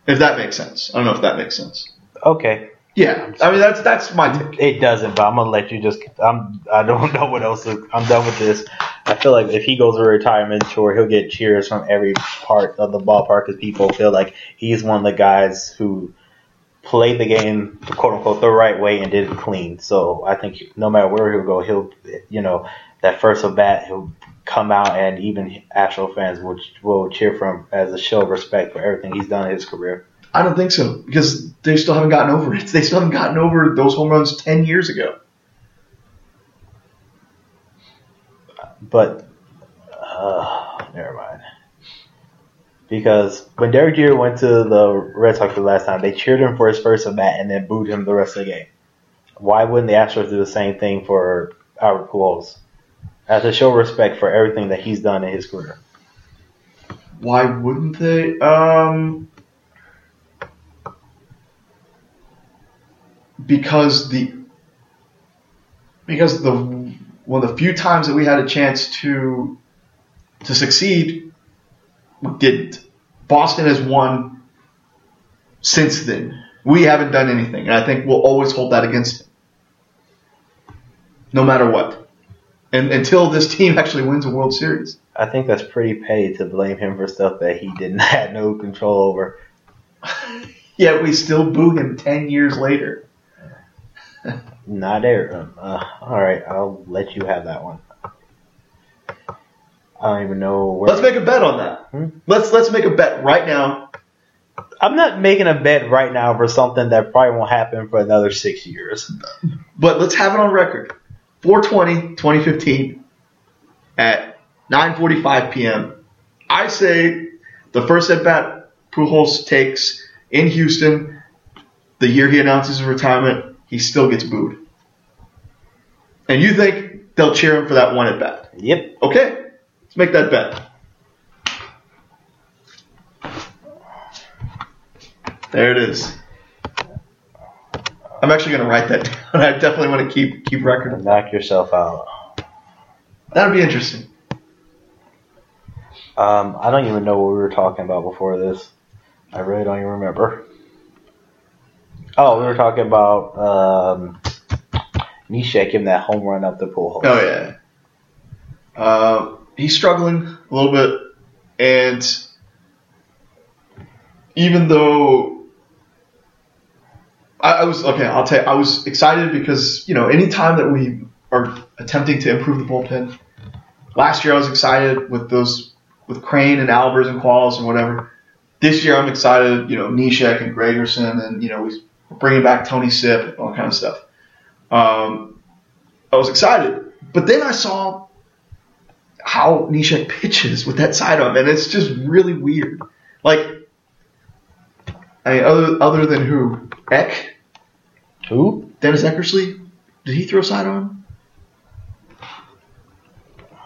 If that makes sense. I don't know if that makes sense. okay, Yeah, I mean that's that's my take. it doesn't. But I'm gonna let you just. I'm. I don't [laughs] know what else. Is, I'm done with this. I feel like if he goes to a retirement tour, he'll get cheers from every part of the ballpark because people feel like he's one of the guys who played the game, quote unquote, the right way and did it clean. So I think no matter where he'll go, he'll, you know, that first at bat, he'll come out and even Astro fans will will cheer for him as a show of respect for everything he's done in his career. I don't think so because they still haven't gotten over it. [laughs] They still haven't gotten over those home runs ten years ago. But uh, never mind. Because when Derek Jeter went to the Red Sox the last time, they cheered him for his first at bat and then booed him the rest of the game. Why wouldn't the Astros do the same thing for Albert Pujols? As a show respect for everything that he's done in his career. Why wouldn't they? Um, because the because the one of the few times that we had a chance to to succeed, we didn't. Boston has won since then. We haven't done anything, and I think we'll always hold that against him, no matter what. And until this [laughs] team actually wins a World Series. I think that's pretty petty to blame him for stuff that he didn't have no control over. [laughs] Yet we still boo him ten years later. Not there. Uh, all right, I'll let you have that one. I don't even know where. Let's make a bet on that. Hmm? Let's let's make a bet right now. I'm not making a bet right now for something that probably won't happen for another six years. But let's have it on record. 420, 2015 at 9:45 p.m. I say the first at bat Pujols takes in Houston the year he announces his retirement, he still gets booed. And you think they'll cheer him for that one at bat? Yep. Okay, let's make that bet. There it is. I'm actually going to write that [laughs] down. I definitely want to keep keep record of that. Knock yourself out. That'd be interesting. Um, I don't even know what we were talking about before this. I really don't even remember. Oh, we were talking about um, Neshek giving that home run up the Pujols. Oh yeah. Uh, he's struggling a little bit, and even though I, I was okay, I'll tell you, I was excited because you know anytime that we are attempting to improve the bullpen. Last year I was excited with those with Crane and Albers and Qualls and whatever. This year I'm excited, you know, Nishek and Gregerson and you know we- bringing back Tony Sipp, all kind of stuff. Um, I was excited, but then I saw how Neshek pitches with that sidearm, and it's just really weird. Like, I mean, other other than who, Eck, Who? Dennis Eckersley, did he throw sidearm?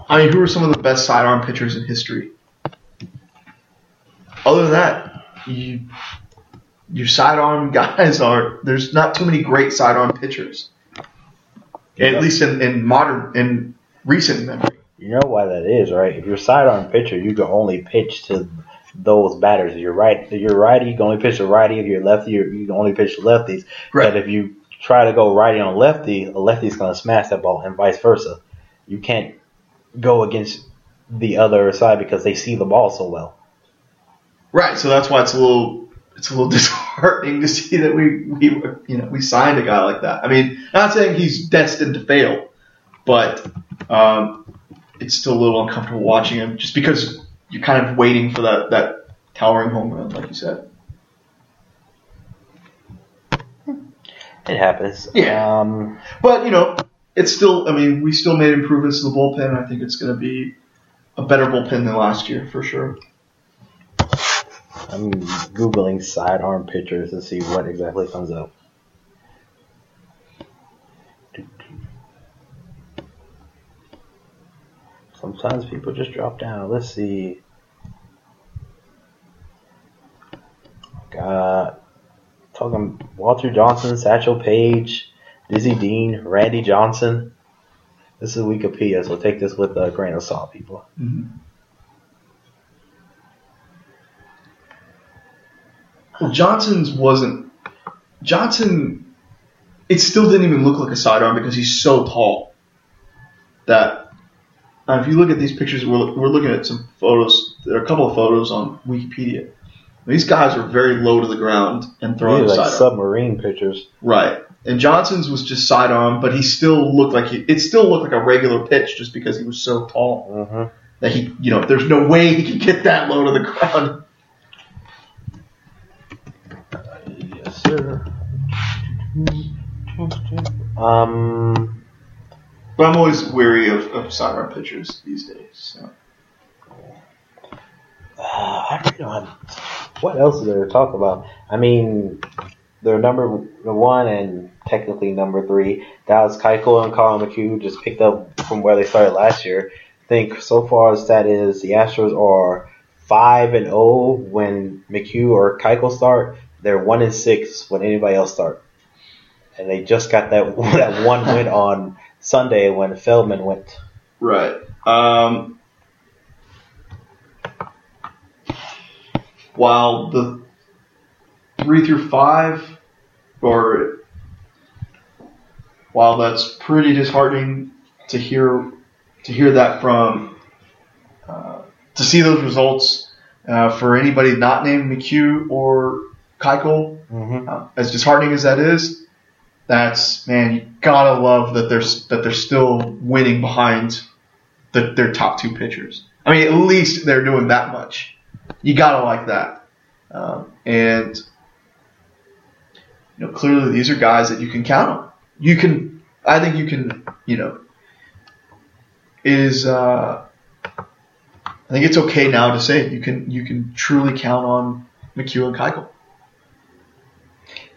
I mean, who are some of the best sidearm pitchers in history? Other than that, you your sidearm [laughs] guys are there's not too many great sidearm pitchers. At least in, in modern in recent memory. You know why that is, right? If you're a sidearm pitcher, you can only pitch to those batters. If you're right, if you're righty, you can only pitch to righty. If you're lefty, you you can only pitch to lefties. Right. But if you try to go righty on lefty, a lefty's going to smash that ball, and vice versa. You can't go against the other side because they see the ball so well. Right, so that's why it's a little it's a little [laughs] disheartening to see that we we you know we signed a guy like that. I mean, not saying he's destined to fail, but um, it's still a little uncomfortable watching him just because you're kind of waiting for that that towering home run, like you said. It happens. Yeah. Um, But you know, it's still. I mean, we still made improvements to the bullpen. I think it's going to be a better bullpen than last year for sure. I'm googling sidearm pitchers to see what exactly comes up. Sometimes people just drop down. Let's see. Got talking Walter Johnson, Satchel Paige, Dizzy Dean, Randy Johnson. This is Wikipedia, so take this with a grain of salt, people. Mm-hmm. Well, Johnson's wasn't. Johnson, it still didn't even look like a sidearm because he's so tall. That uh, if you look at these pictures, we're, we're looking at some photos. There are a couple of photos on Wikipedia. These guys are very low to the ground and throwing are like sidearm. submarine pitchers. right. And Johnson's was just sidearm, but he still looked like he. It still looked like a regular pitch just because he was so tall Mm-hmm. that he, you know, there's no way he could get that low to the [laughs] ground. Um, But I'm always weary of, of sidearm pitchers these days. So. uh, I don't know. What else is there to talk about? I mean, they're number one and technically number three. Dallas Keuchel and Collin McHugh just picked up from where they started last year. I think so far as that is, the Astros are five and zero when McHugh or Keuchel start. They're one and six when anybody else start. And they just got that [laughs] that one win [laughs] on Sunday when Feldman went. Right. Um, while the three through five, or while that's pretty disheartening to hear to hear that from uh, to see those results uh, for anybody not named McHugh or Keuchel, Mm-hmm. uh, as disheartening as that is, that's man, you gotta love that they're that they're still winning behind the, their top two pitchers. I mean, at least they're doing that much. You gotta like that, um, and you know clearly these are guys that you can count on. You can, I think you can, you know, is uh, I think it's okay now to say it. you can you can truly count on McHugh and Keuchel.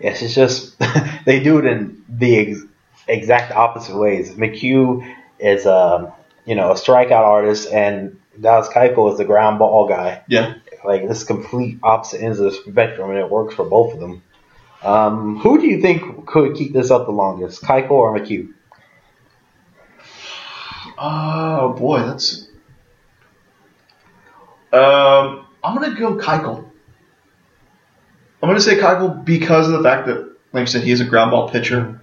Yes, it's just [laughs] they do it in the ex- exact opposite ways. McHugh is, um, you know, a strikeout artist, and Dallas Keuchel is the ground ball guy. Yeah. Like this complete opposite ends of the spectrum, and it works for both of them. Um, who do you think could keep this up the longest, Keuchel or McHugh? Oh boy, that's. Um, I'm gonna go Keuchel. I'm gonna say Keuchel because of the fact that, like I said, he is a ground ball pitcher,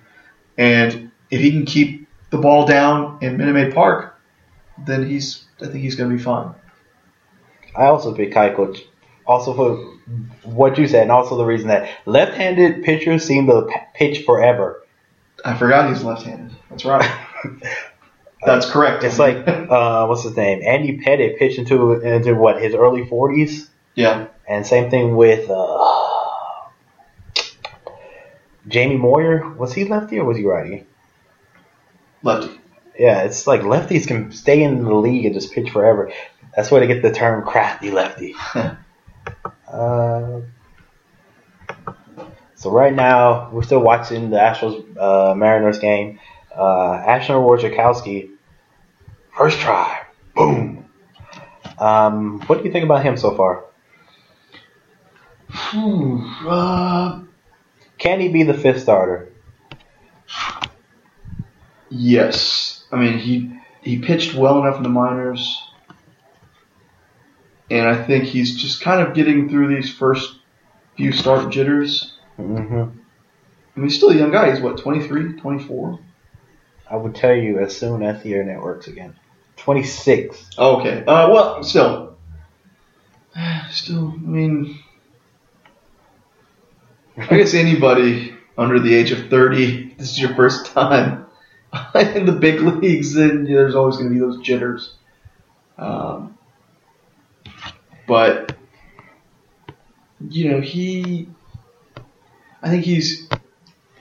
and if he can keep the ball down in Minute Maid Park, then he's. I think he's gonna be fine. I also pick Keuchel, also for what you said, and also the reason that left-handed pitchers seem to pitch forever. I forgot he's left-handed. That's right. [laughs] That's correct. It's like [laughs] uh, what's his name? Andy Pettitte pitched into into what his early forties, yeah, and same thing with uh, Jamie Moyer. Was he lefty or was he righty? lefty. Yeah, it's like lefties can stay in the league and just pitch forever. That's where they get the term crafty lefty. [laughs] uh, so right now we're still watching the Astros uh, Mariners game. Uh, Asher Wojciechowski, first try, boom. Um, what do you think about him so far? Hmm, uh, Can he be the fifth starter? Yes, I mean he he pitched well enough in the minors, and I think he's just kind of getting through these first few start jitters. Mm-hmm. I mean, he's still a young guy. He's what 23, 24? I would tell you as soon as the internet works again. Twenty six. Oh, okay. Uh, well, still, [sighs] still. I mean, I guess anybody under the age of thirty, this is your first time [laughs] in the big leagues, then there's always going to be those jitters. Um, but you know, he, I think he's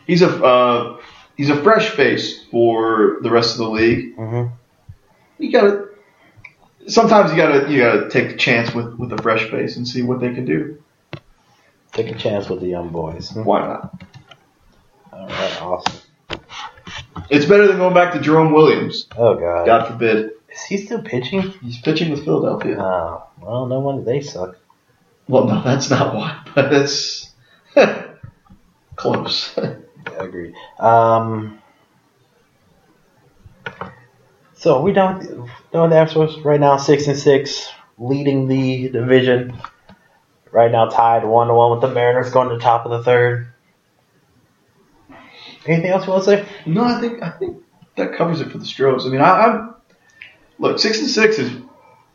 he's a uh, he's a fresh face for the rest of the league hmm you gotta sometimes you gotta you gotta take a chance with with a fresh face and see what they can do. Take a chance with the young boys. Why not? All right, awesome. It's better than going back to Jerome Williams. Oh god. God forbid. Is he still pitching? He's pitching with Philadelphia. Oh, well, no wonder they suck. Well, no, that's not why, but it's [laughs] close. Yeah, agreed. Um, so we done with, done with the Astros right now, six and six, leading the division. Right now, tied one to one with the Mariners, going to the top of the third. Anything else you want to say? no, I think I think that covers it for the Stros. I mean, I, I'm look six and six is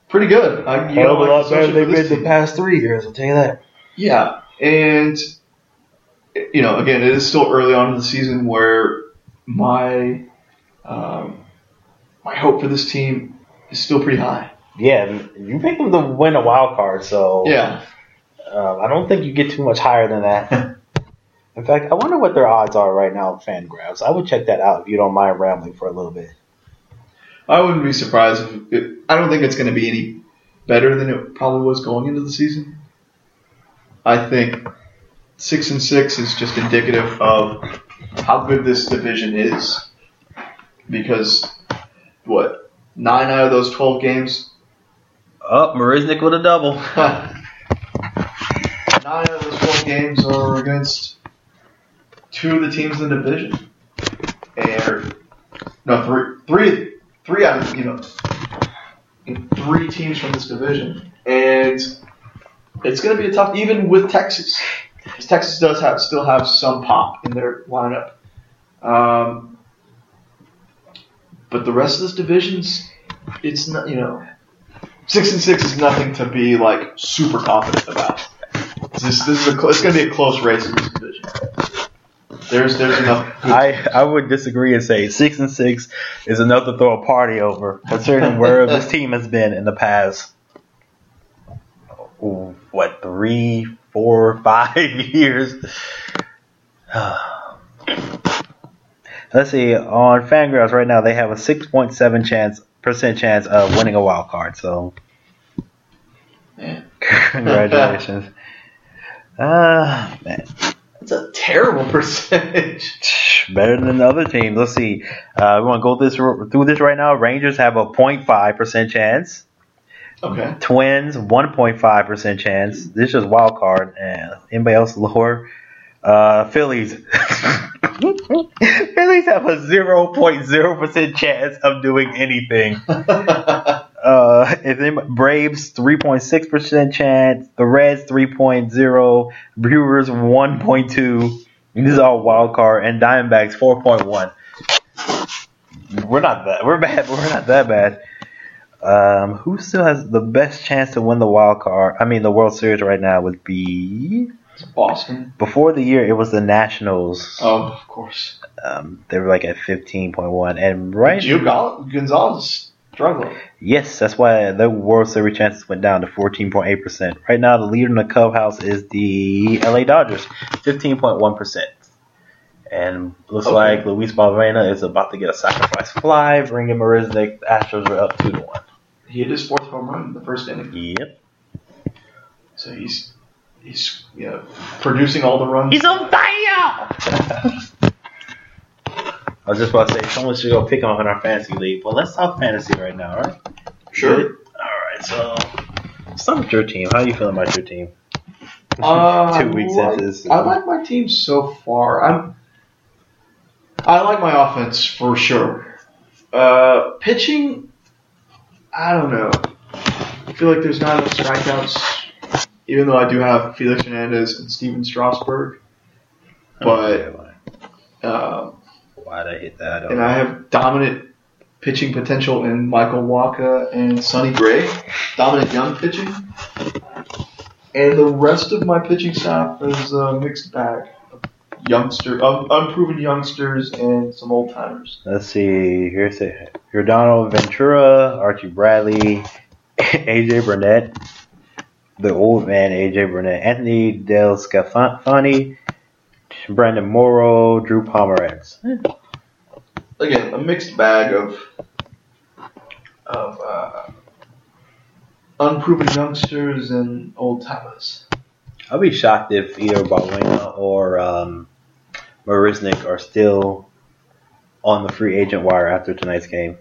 pretty good. I, you know, Hell of a lot better than they've been the past three years. I'll tell you that. Yeah, and you know, again, it is still early on in the season where my um, my hope for this team is still pretty high. Yeah, you picked them to win a wild card, so Yeah, Um, I don't think you get too much higher than that. [laughs] In fact, I wonder what their odds are right now, Fangraphs. I would check that out if you don't mind rambling for a little bit. I wouldn't be surprised if it, I don't think it's going to be any better than it probably was going into the season. I think six and six is just indicative of how good this division is, because what nine out of those twelve games Up, oh, Marisnick with a double. [laughs] Nine of those 12 games are against two of the teams in the division. And, no, three, three, three out of, you know, three teams from this division. And it's going to be a tough, even with Texas. 'Cause Texas does have still have some pop in their lineup. Um, but the rest of this division's, it's not, you know, six and six is nothing to be like super confident about. This, this is a, it's going to be a close race in this division. There's there's enough. I, I would disagree and say six and six is enough to throw a party over, considering [laughs] where this team has been in the past. What three, four, [laughs] five years? [sighs] Let's see. On Fangraphs right now, they have a six point seven chance percent chance of winning a wild card. So, Man. congratulations. [laughs] Ah, man. It's a terrible [laughs] percentage. Better than the other teams. Let's see. Uh, we want to go this through this right now. Rangers have a 0.5 percent chance. Okay. Twins 1.5 percent chance. This is wild card. And anybody else lower? Uh, Phillies. [laughs] Phillies have a 0.0 percent chance of doing anything. [laughs] Uh, if they, Braves 3.6 percent chance, the Reds 3.0, Brewers 1.2. This is all wild card, and Diamondbacks 4.1. We're not that. We're bad, but we're not that bad. Um, who still has the best chance to win the wild card? I mean, the World Series right now would be Boston. before the year. It was the Nationals. Oh, of course. Um, they were like at 15.1, and right. Gio Gonzalez struggling. Yes, that's why the World Series chances went down to 14.8%. Right now, the leader in the clubhouse is the LA Dodgers, 15.1%. And looks Okay. like Luis Valbuena is about to get a sacrifice fly, bringing Marisnick. The Astros are up 2 to 1. He hit his fourth home run in the first inning, Yep. so he's he's you know producing all the runs. He's on fire! [laughs] I was just about to say, someone should go pick him up in our fantasy league. Well, let's talk fantasy right now, right? sure. Alright, so. Start with your team. How are you feeling about your team? Uh, [laughs] Two weeks I like, into this. I like my team so far. I'm. I like my offense for sure. Uh, pitching, I don't know. I feel like there's not enough strikeouts, even though I do have Felix Hernandez and Stephen Strasburg. But uh, Why'd I hit that? I and know. I have dominant pitching potential in Michael Wacha and Sonny Gray, dominant young pitching. And the rest of my pitching staff is a mixed bag youngster, of unproven youngsters and some old timers. Let's see. Here's it. Yordano Ventura, Archie Bradley, [laughs] AJ Burnett, the old man AJ Burnett, Anthony DeSclafani, Brandon Morrow, Drew Pomeranz. Again, a mixed bag of of uh, unproven youngsters and old timers. I'll be shocked if either Valbuena or um, Marisnick are still on the free agent wire after tonight's game.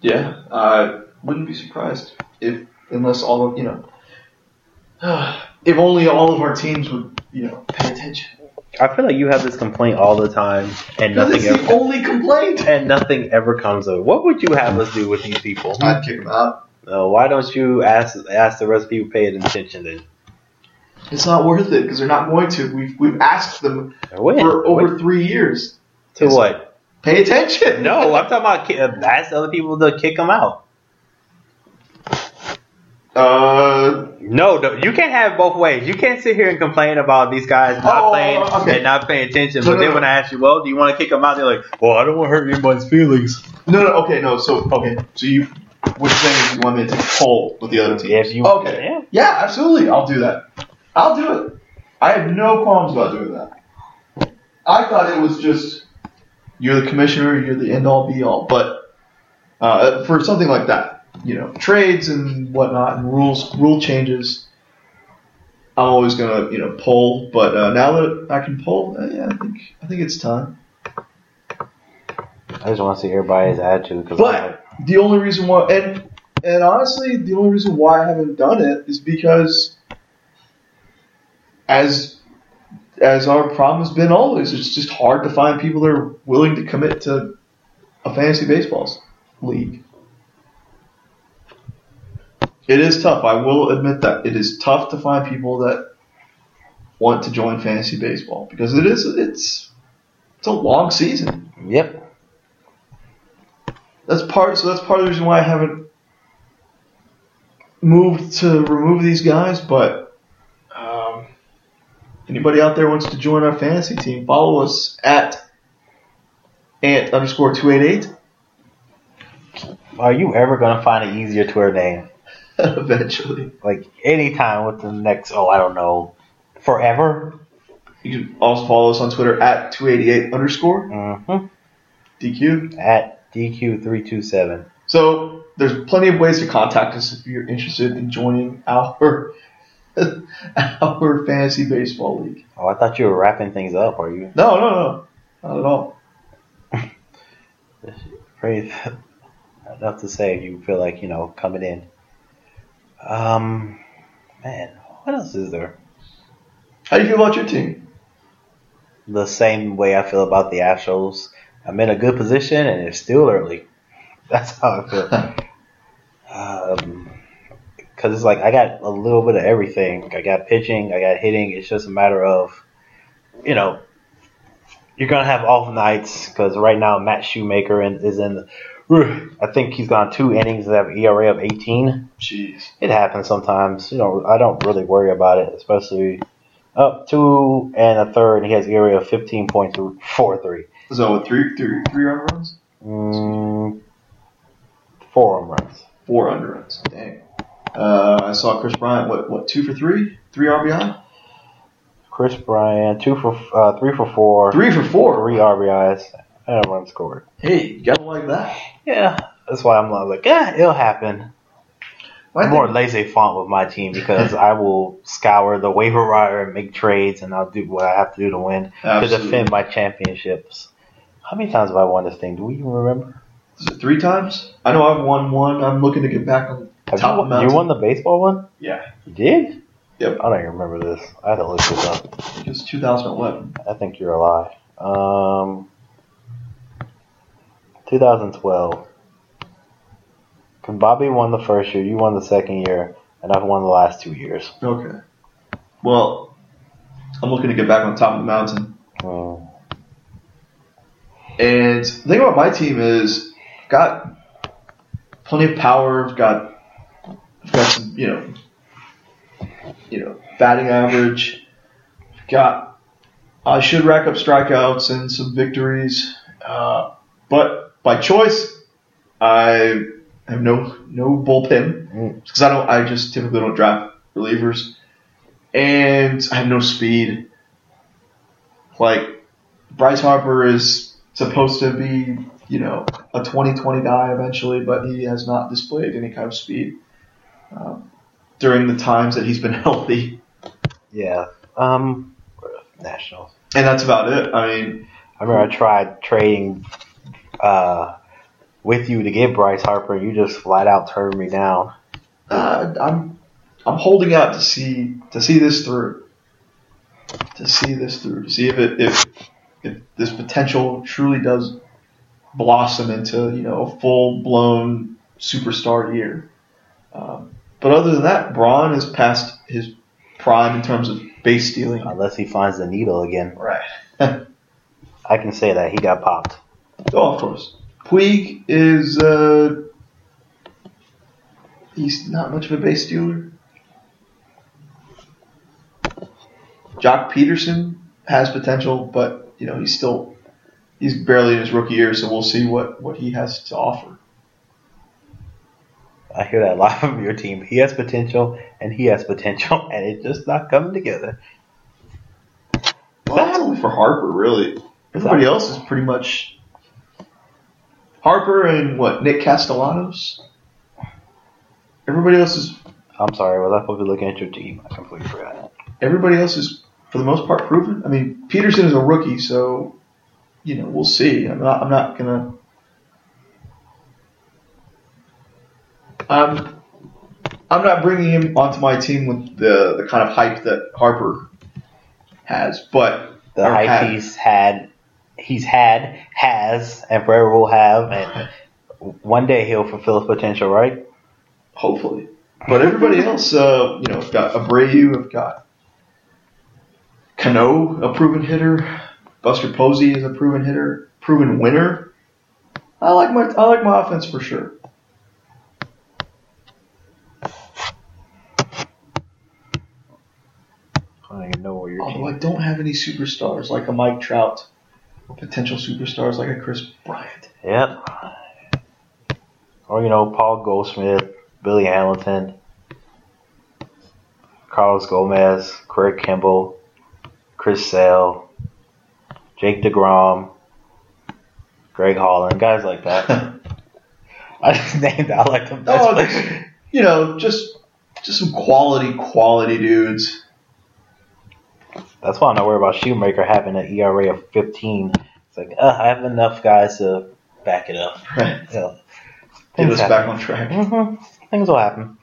Yeah, I wouldn't be surprised if, unless all of you know, [sighs] if only all of our teams would you know pay attention. I feel like you have this complaint all the time, and nothing it's the ever, only complaint. and nothing ever comes of it. What would you have us do with these people? I'd kick them out. Uh, why don't you ask ask the rest of the people pay attention then? It's not worth it because they're not going to. We've we've asked them When? for over When? three years. to what? Pay attention. No, I'm talking about ask other people to kick them out. Uh, No, no, you can't have both ways. You can't sit here and complain about these guys not Oh, playing okay. and not paying attention, No, but no, then no. when I ask you, well, do you want to kick them out? They're like, well, I don't want to hurt anybody's feelings. no, no. Okay, no. So okay. So you, what you're saying is you want me to take poll with the other team? If you, Okay. yeah. Yeah, absolutely. I'll do that. I'll do it. I have no qualms about doing that. I thought it was just you're the commissioner, you're the end all be all, but uh, for something like that, you know, trades and whatnot and rules, rule changes. I'm always gonna, you know, poll, but uh, now that I can poll, uh, yeah, I think I think it's time. I just want to see everybody's attitude. Cause But the only reason why, and and honestly, the only reason why I haven't done it is because, as as our problem has been always, it's just hard to find people that are willing to commit to a fantasy baseball league. It is tough. I will admit that it is tough to find people that want to join fantasy baseball because it is it's it's a long season. Yep. That's part. So that's part of the reason why I haven't moved to remove these guys. But um, anybody out there wants to join our fantasy team, follow us at ant underscore two eight eight. Are you ever gonna find an easier Twitter name? [laughs] Eventually, Like anytime with the next oh I don't know, forever. you can also follow us on Twitter at two eighty eight underscore Mm-hmm. DQ. At DQ three two seven. So there's plenty of ways to contact us if you're interested in joining our [laughs] our fantasy baseball league. Oh, I thought you were wrapping things up. Are you? No, no, no, not at all. [laughs] Pretty enough to say if you feel like you know coming in. Um, man, what else is there? How do you feel about your team? The same way I feel about the Astros. I'm in a good position and it's still early. [laughs] That's how I feel. [laughs] um, because it's like I got a little bit of everything. I got pitching, I got hitting. It's just a matter of, you know, you're gonna have off nights because right now Matt Shoemaker is in. I think he's gone two innings that have ERA of 18. Jeez. It happens sometimes. You know, I don't really worry about it, especially up two and a third. And he has area of 15.43. So with three, three, three run runs, Mm, four home runs. four under runs. Dang. Uh, I saw Kris Bryant. What? What? Two for three? Three RBI? Kris Bryant, two for uh, three for four, Three for four. three RBIs, and a run scored. Hey, you gotta like that. Yeah, that's why I'm like, yeah, it'll happen. I'm more laissez font with my team because [laughs] I will scour the waiver wire and make trades, and I'll do what I have to do to win to defend my championships. How many times have I won this thing? Do we even remember? Is it three times? I know I've won one. I'm looking to get back on Have top you, of won, mountain. you won the baseball one? Yeah. You did? Yep. I don't even remember this. I had to look this up. I think it's 2011. I think you're a lie. Um, 2012. Because Bobby won the first year, you won the second year, and I've won the last two years. Okay. Well, I'm looking to get back on top of the mountain. Hmm. And the thing about my team is, got plenty of power. Got, got some, you know, you know, batting average. Got, I should rack up strikeouts and some victories. Uh, but by choice, I have no no bullpen Mm. because I don't. I just typically don't draft relievers, and I have no speed. Like Bryce Harper is supposed to be, you know, a 2020 guy eventually, but he has not displayed any kind of speed um, during the times that he's been [laughs] healthy, Yeah. Um, Nationals. and that's about it. I mean, I remember I tried trading uh, with you to get Bryce Harper, and you just flat out turned me down. uh, I'm I'm holding out to see to see this through, to see this through, to see if it if if this potential truly does blossom into you know a full blown superstar year. Um, but other than that, Braun is past his prime in terms of base stealing. Unless he finds the needle again. Right. [laughs] I can say that he got popped. Oh, of course. Puig is uh, he's not much of a base stealer. Joc Pederson has potential, but you know he's still he's barely in his rookie year, so we'll see what what he has to offer. I hear that a lot from your team. He has potential, and he has potential, [laughs] and it's just not coming together. Well, that's only for Harper, really. Everybody else is pretty much Harper and what Nick Castellanos. Everybody else is I'm sorry, was I be looking at your team? I completely forgot. everybody else is for the most part proven. I mean, Pederson is a rookie, so you know we'll see. I'm not. I'm not gonna. I'm. I'm not bringing him onto my team with the the kind of hype that Harper has, but The hype had. he's had, he's had, has, and forever will have, and one day he'll fulfill his potential, right? hopefully, But everybody else, uh, you know, I've got Abreu, I've got Cano, a proven hitter. Buster Posey is a proven hitter, proven winner. I like my I like my offense for sure. I don't even know where you're. Although I don't have any superstars like a Mike Trout, or potential superstars like a Kris Bryant. Yep. Or you know, Paul Goldschmidt, Billy Hamilton, Carlos Gomez, Craig Kimbrel, Chris Sale, Jake DeGrom, Greg Holland, guys like that. [laughs] I just [laughs] named I like the best Oh, you know, just just some quality, quality dudes. That's why I'm not worried about Shoemaker having an ERA of 15. It's like, uh, I have enough guys to back it up. Right. [laughs] So, Get us back on track. hmm Things will happen.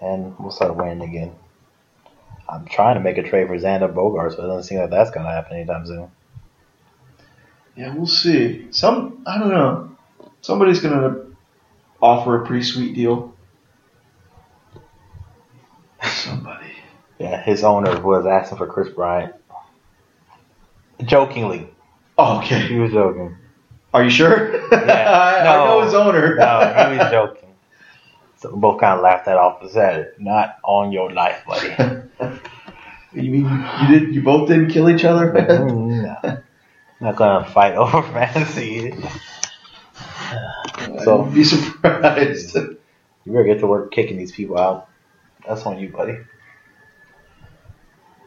And we'll start winning again. I'm trying to make a trade for Xander Bogaerts, but it doesn't seem like that's going to happen anytime soon. Yeah, we'll see. Some I don't know. Somebody's gonna offer a pretty sweet deal. Somebody. Yeah, his owner was asking for Kris Bryant. Jokingly. Oh, okay. He was joking. Are you sure? [laughs] I, I No. know his owner. No, he was joking. So we both kind of laughed that off and said, not on your life, buddy. [laughs] you mean you did? You both didn't kill each other? Mm, [laughs] no. Not gonna fight over fantasy. So- I'd be surprised. You better get to work kicking these people out. That's on you, buddy.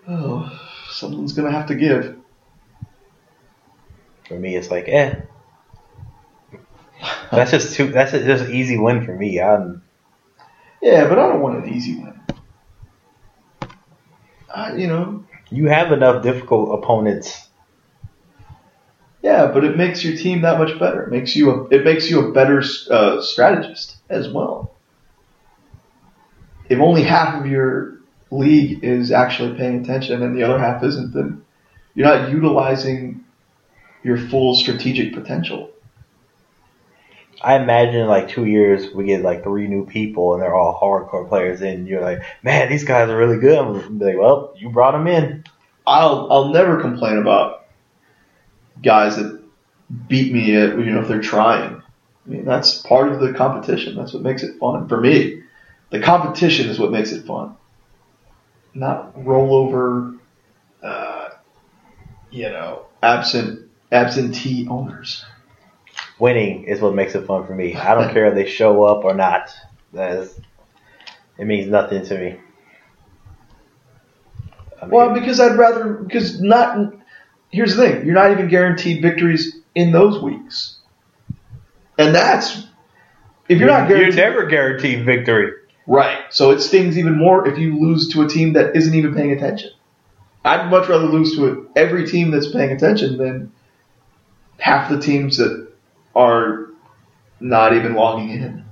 Oh, someone's gonna have to give. For me, it's like, eh. That's just too. That's a, just an easy win for me. I'm, Yeah, but I don't want an easy win. I, you know, you have enough difficult opponents. yeah, but it makes your team that much better. It makes you a, it makes you a better uh, strategist as well. If only half of your league is actually paying attention and the other half isn't, then you're not utilizing your full strategic potential. I imagine in like two years we get like three new people and they're all hardcore players, and you're like, man, these guys are really good. I'm like, well, you brought them in. I'll I'll never complain about guys that beat me at you know if they're trying. I mean that's part of the competition. That's what makes it fun for me. The competition is what makes it fun, not rollover. Uh, you know, absent absentee owners. Winning is what makes it fun for me. I don't care if they show up or not. That's it means nothing to me. I mean, Well, because I'd rather because not. Here's the thing: you're not even guaranteed victories in those weeks, and that's if you're not you're never guaranteed victory. Right. So it stings even more if you lose to a team that isn't even paying attention. I'd much rather lose to every team that's paying attention than half the teams that are not even logging in.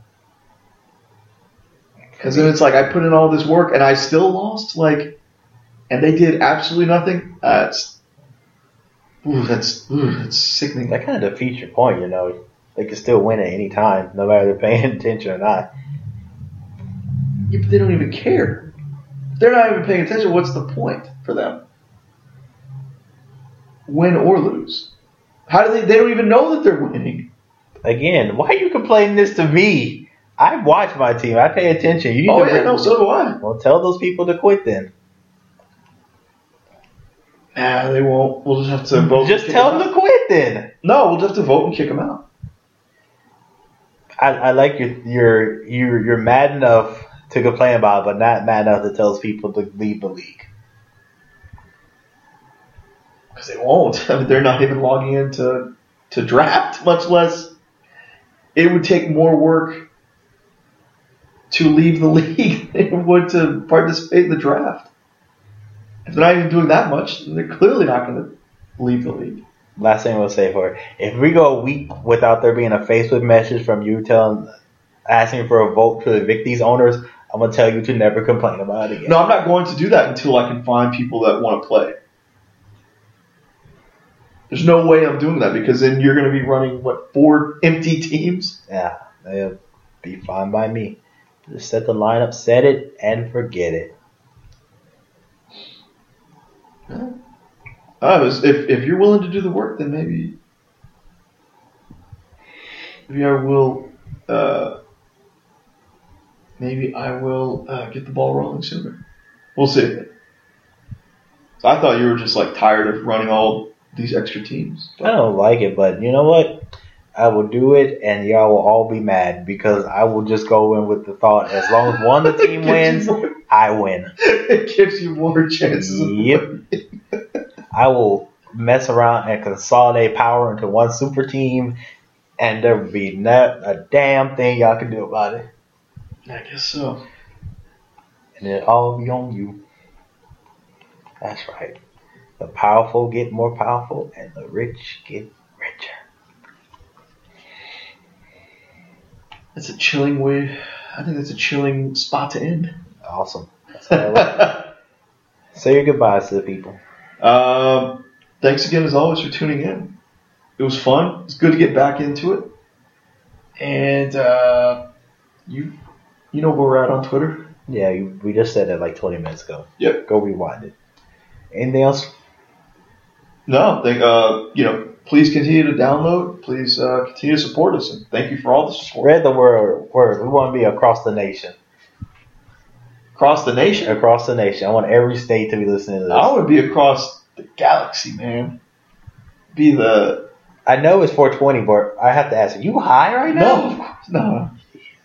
Because then it's like I put in all this work and I still lost, like, and they did absolutely nothing. That's, ooh, that's, ooh, that's sickening. That kind of defeats your point, you know. They can still win at any time, no matter they're paying [laughs] attention or not. Yeah, but they don't even care. If they're not even paying attention, what's the point for them? Win or lose. How do they? They don't even know that they're winning. Again, why are you complaining this to me? I watch my team. I pay attention. You need Oh to yeah, no, so do I. Well, tell those people to quit then. Nah, they won't. We'll just have to vote. Just tell them out. to quit then. No, we'll just have to vote and kick them out. I, I like your you're you're you're mad enough to complain about, but not mad enough to tell people to leave the league. Because they won't. I [laughs] mean, they're not even logging in to, to draft, much less. It would take more work to leave the [laughs] league than it would to participate in the draft. If they're not even doing that much, they're clearly not going to leave the league. Last thing I will say for it, if we go a week without there being a Facebook message from you telling asking for a vote to evict these owners, I'm gonna tell you to never complain about it again. No, I'm not going to do that until I can find people that want to play. There's no way I'm doing that because then you're going to be running what four empty teams. Yeah, it'll be fine by me. Just set the lineup, set it, and forget it. Uh, if if you're willing to do the work, then maybe maybe I will. Uh, maybe I will uh, get the ball rolling sooner. We'll see. So I thought you were just like tired of running all these extra teams. I don't like it, but you know what? I will do it, and y'all will all be mad because I will just go in with the thought: as long as one of the [laughs] team wins, more- I win. it gives you more chances. Yep. I will mess around and consolidate power into one super team, and there will be not a damn thing y'all can do about it, I guess so. and it'll all be on you. That's right. The powerful get more powerful, and the rich get richer. That's a chilling way. I think that's a chilling spot to end. Awesome. That's what I like. [laughs] Say your goodbyes to the people. um, thanks again, as always, for tuning in. It was fun. It's good to get back into it. And uh, you, you know where we're at on Twitter. Yeah, you, we just said that like 20 minutes ago. Yep. Go rewind it. Anything else? No, think uh, you know. Please continue to download. Please uh, continue to support us, and thank you for all the support Spread the word. Word. We want to be across the nation. across the nation. Across the nation. I want every state to be listening to this. I would be across the galaxy, man. Be the I know it's 420, but I have to ask: Are you high right now? no, no.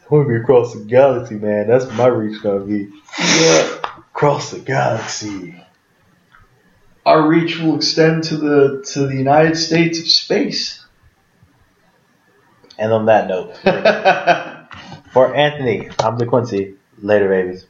To be across the galaxy, man. That's my reach gonna be. Yeah. Across the galaxy. Our reach will extend to the to the United States of space. And on that note, [laughs] for Anthony, I'm DeQuincy. Later, babies.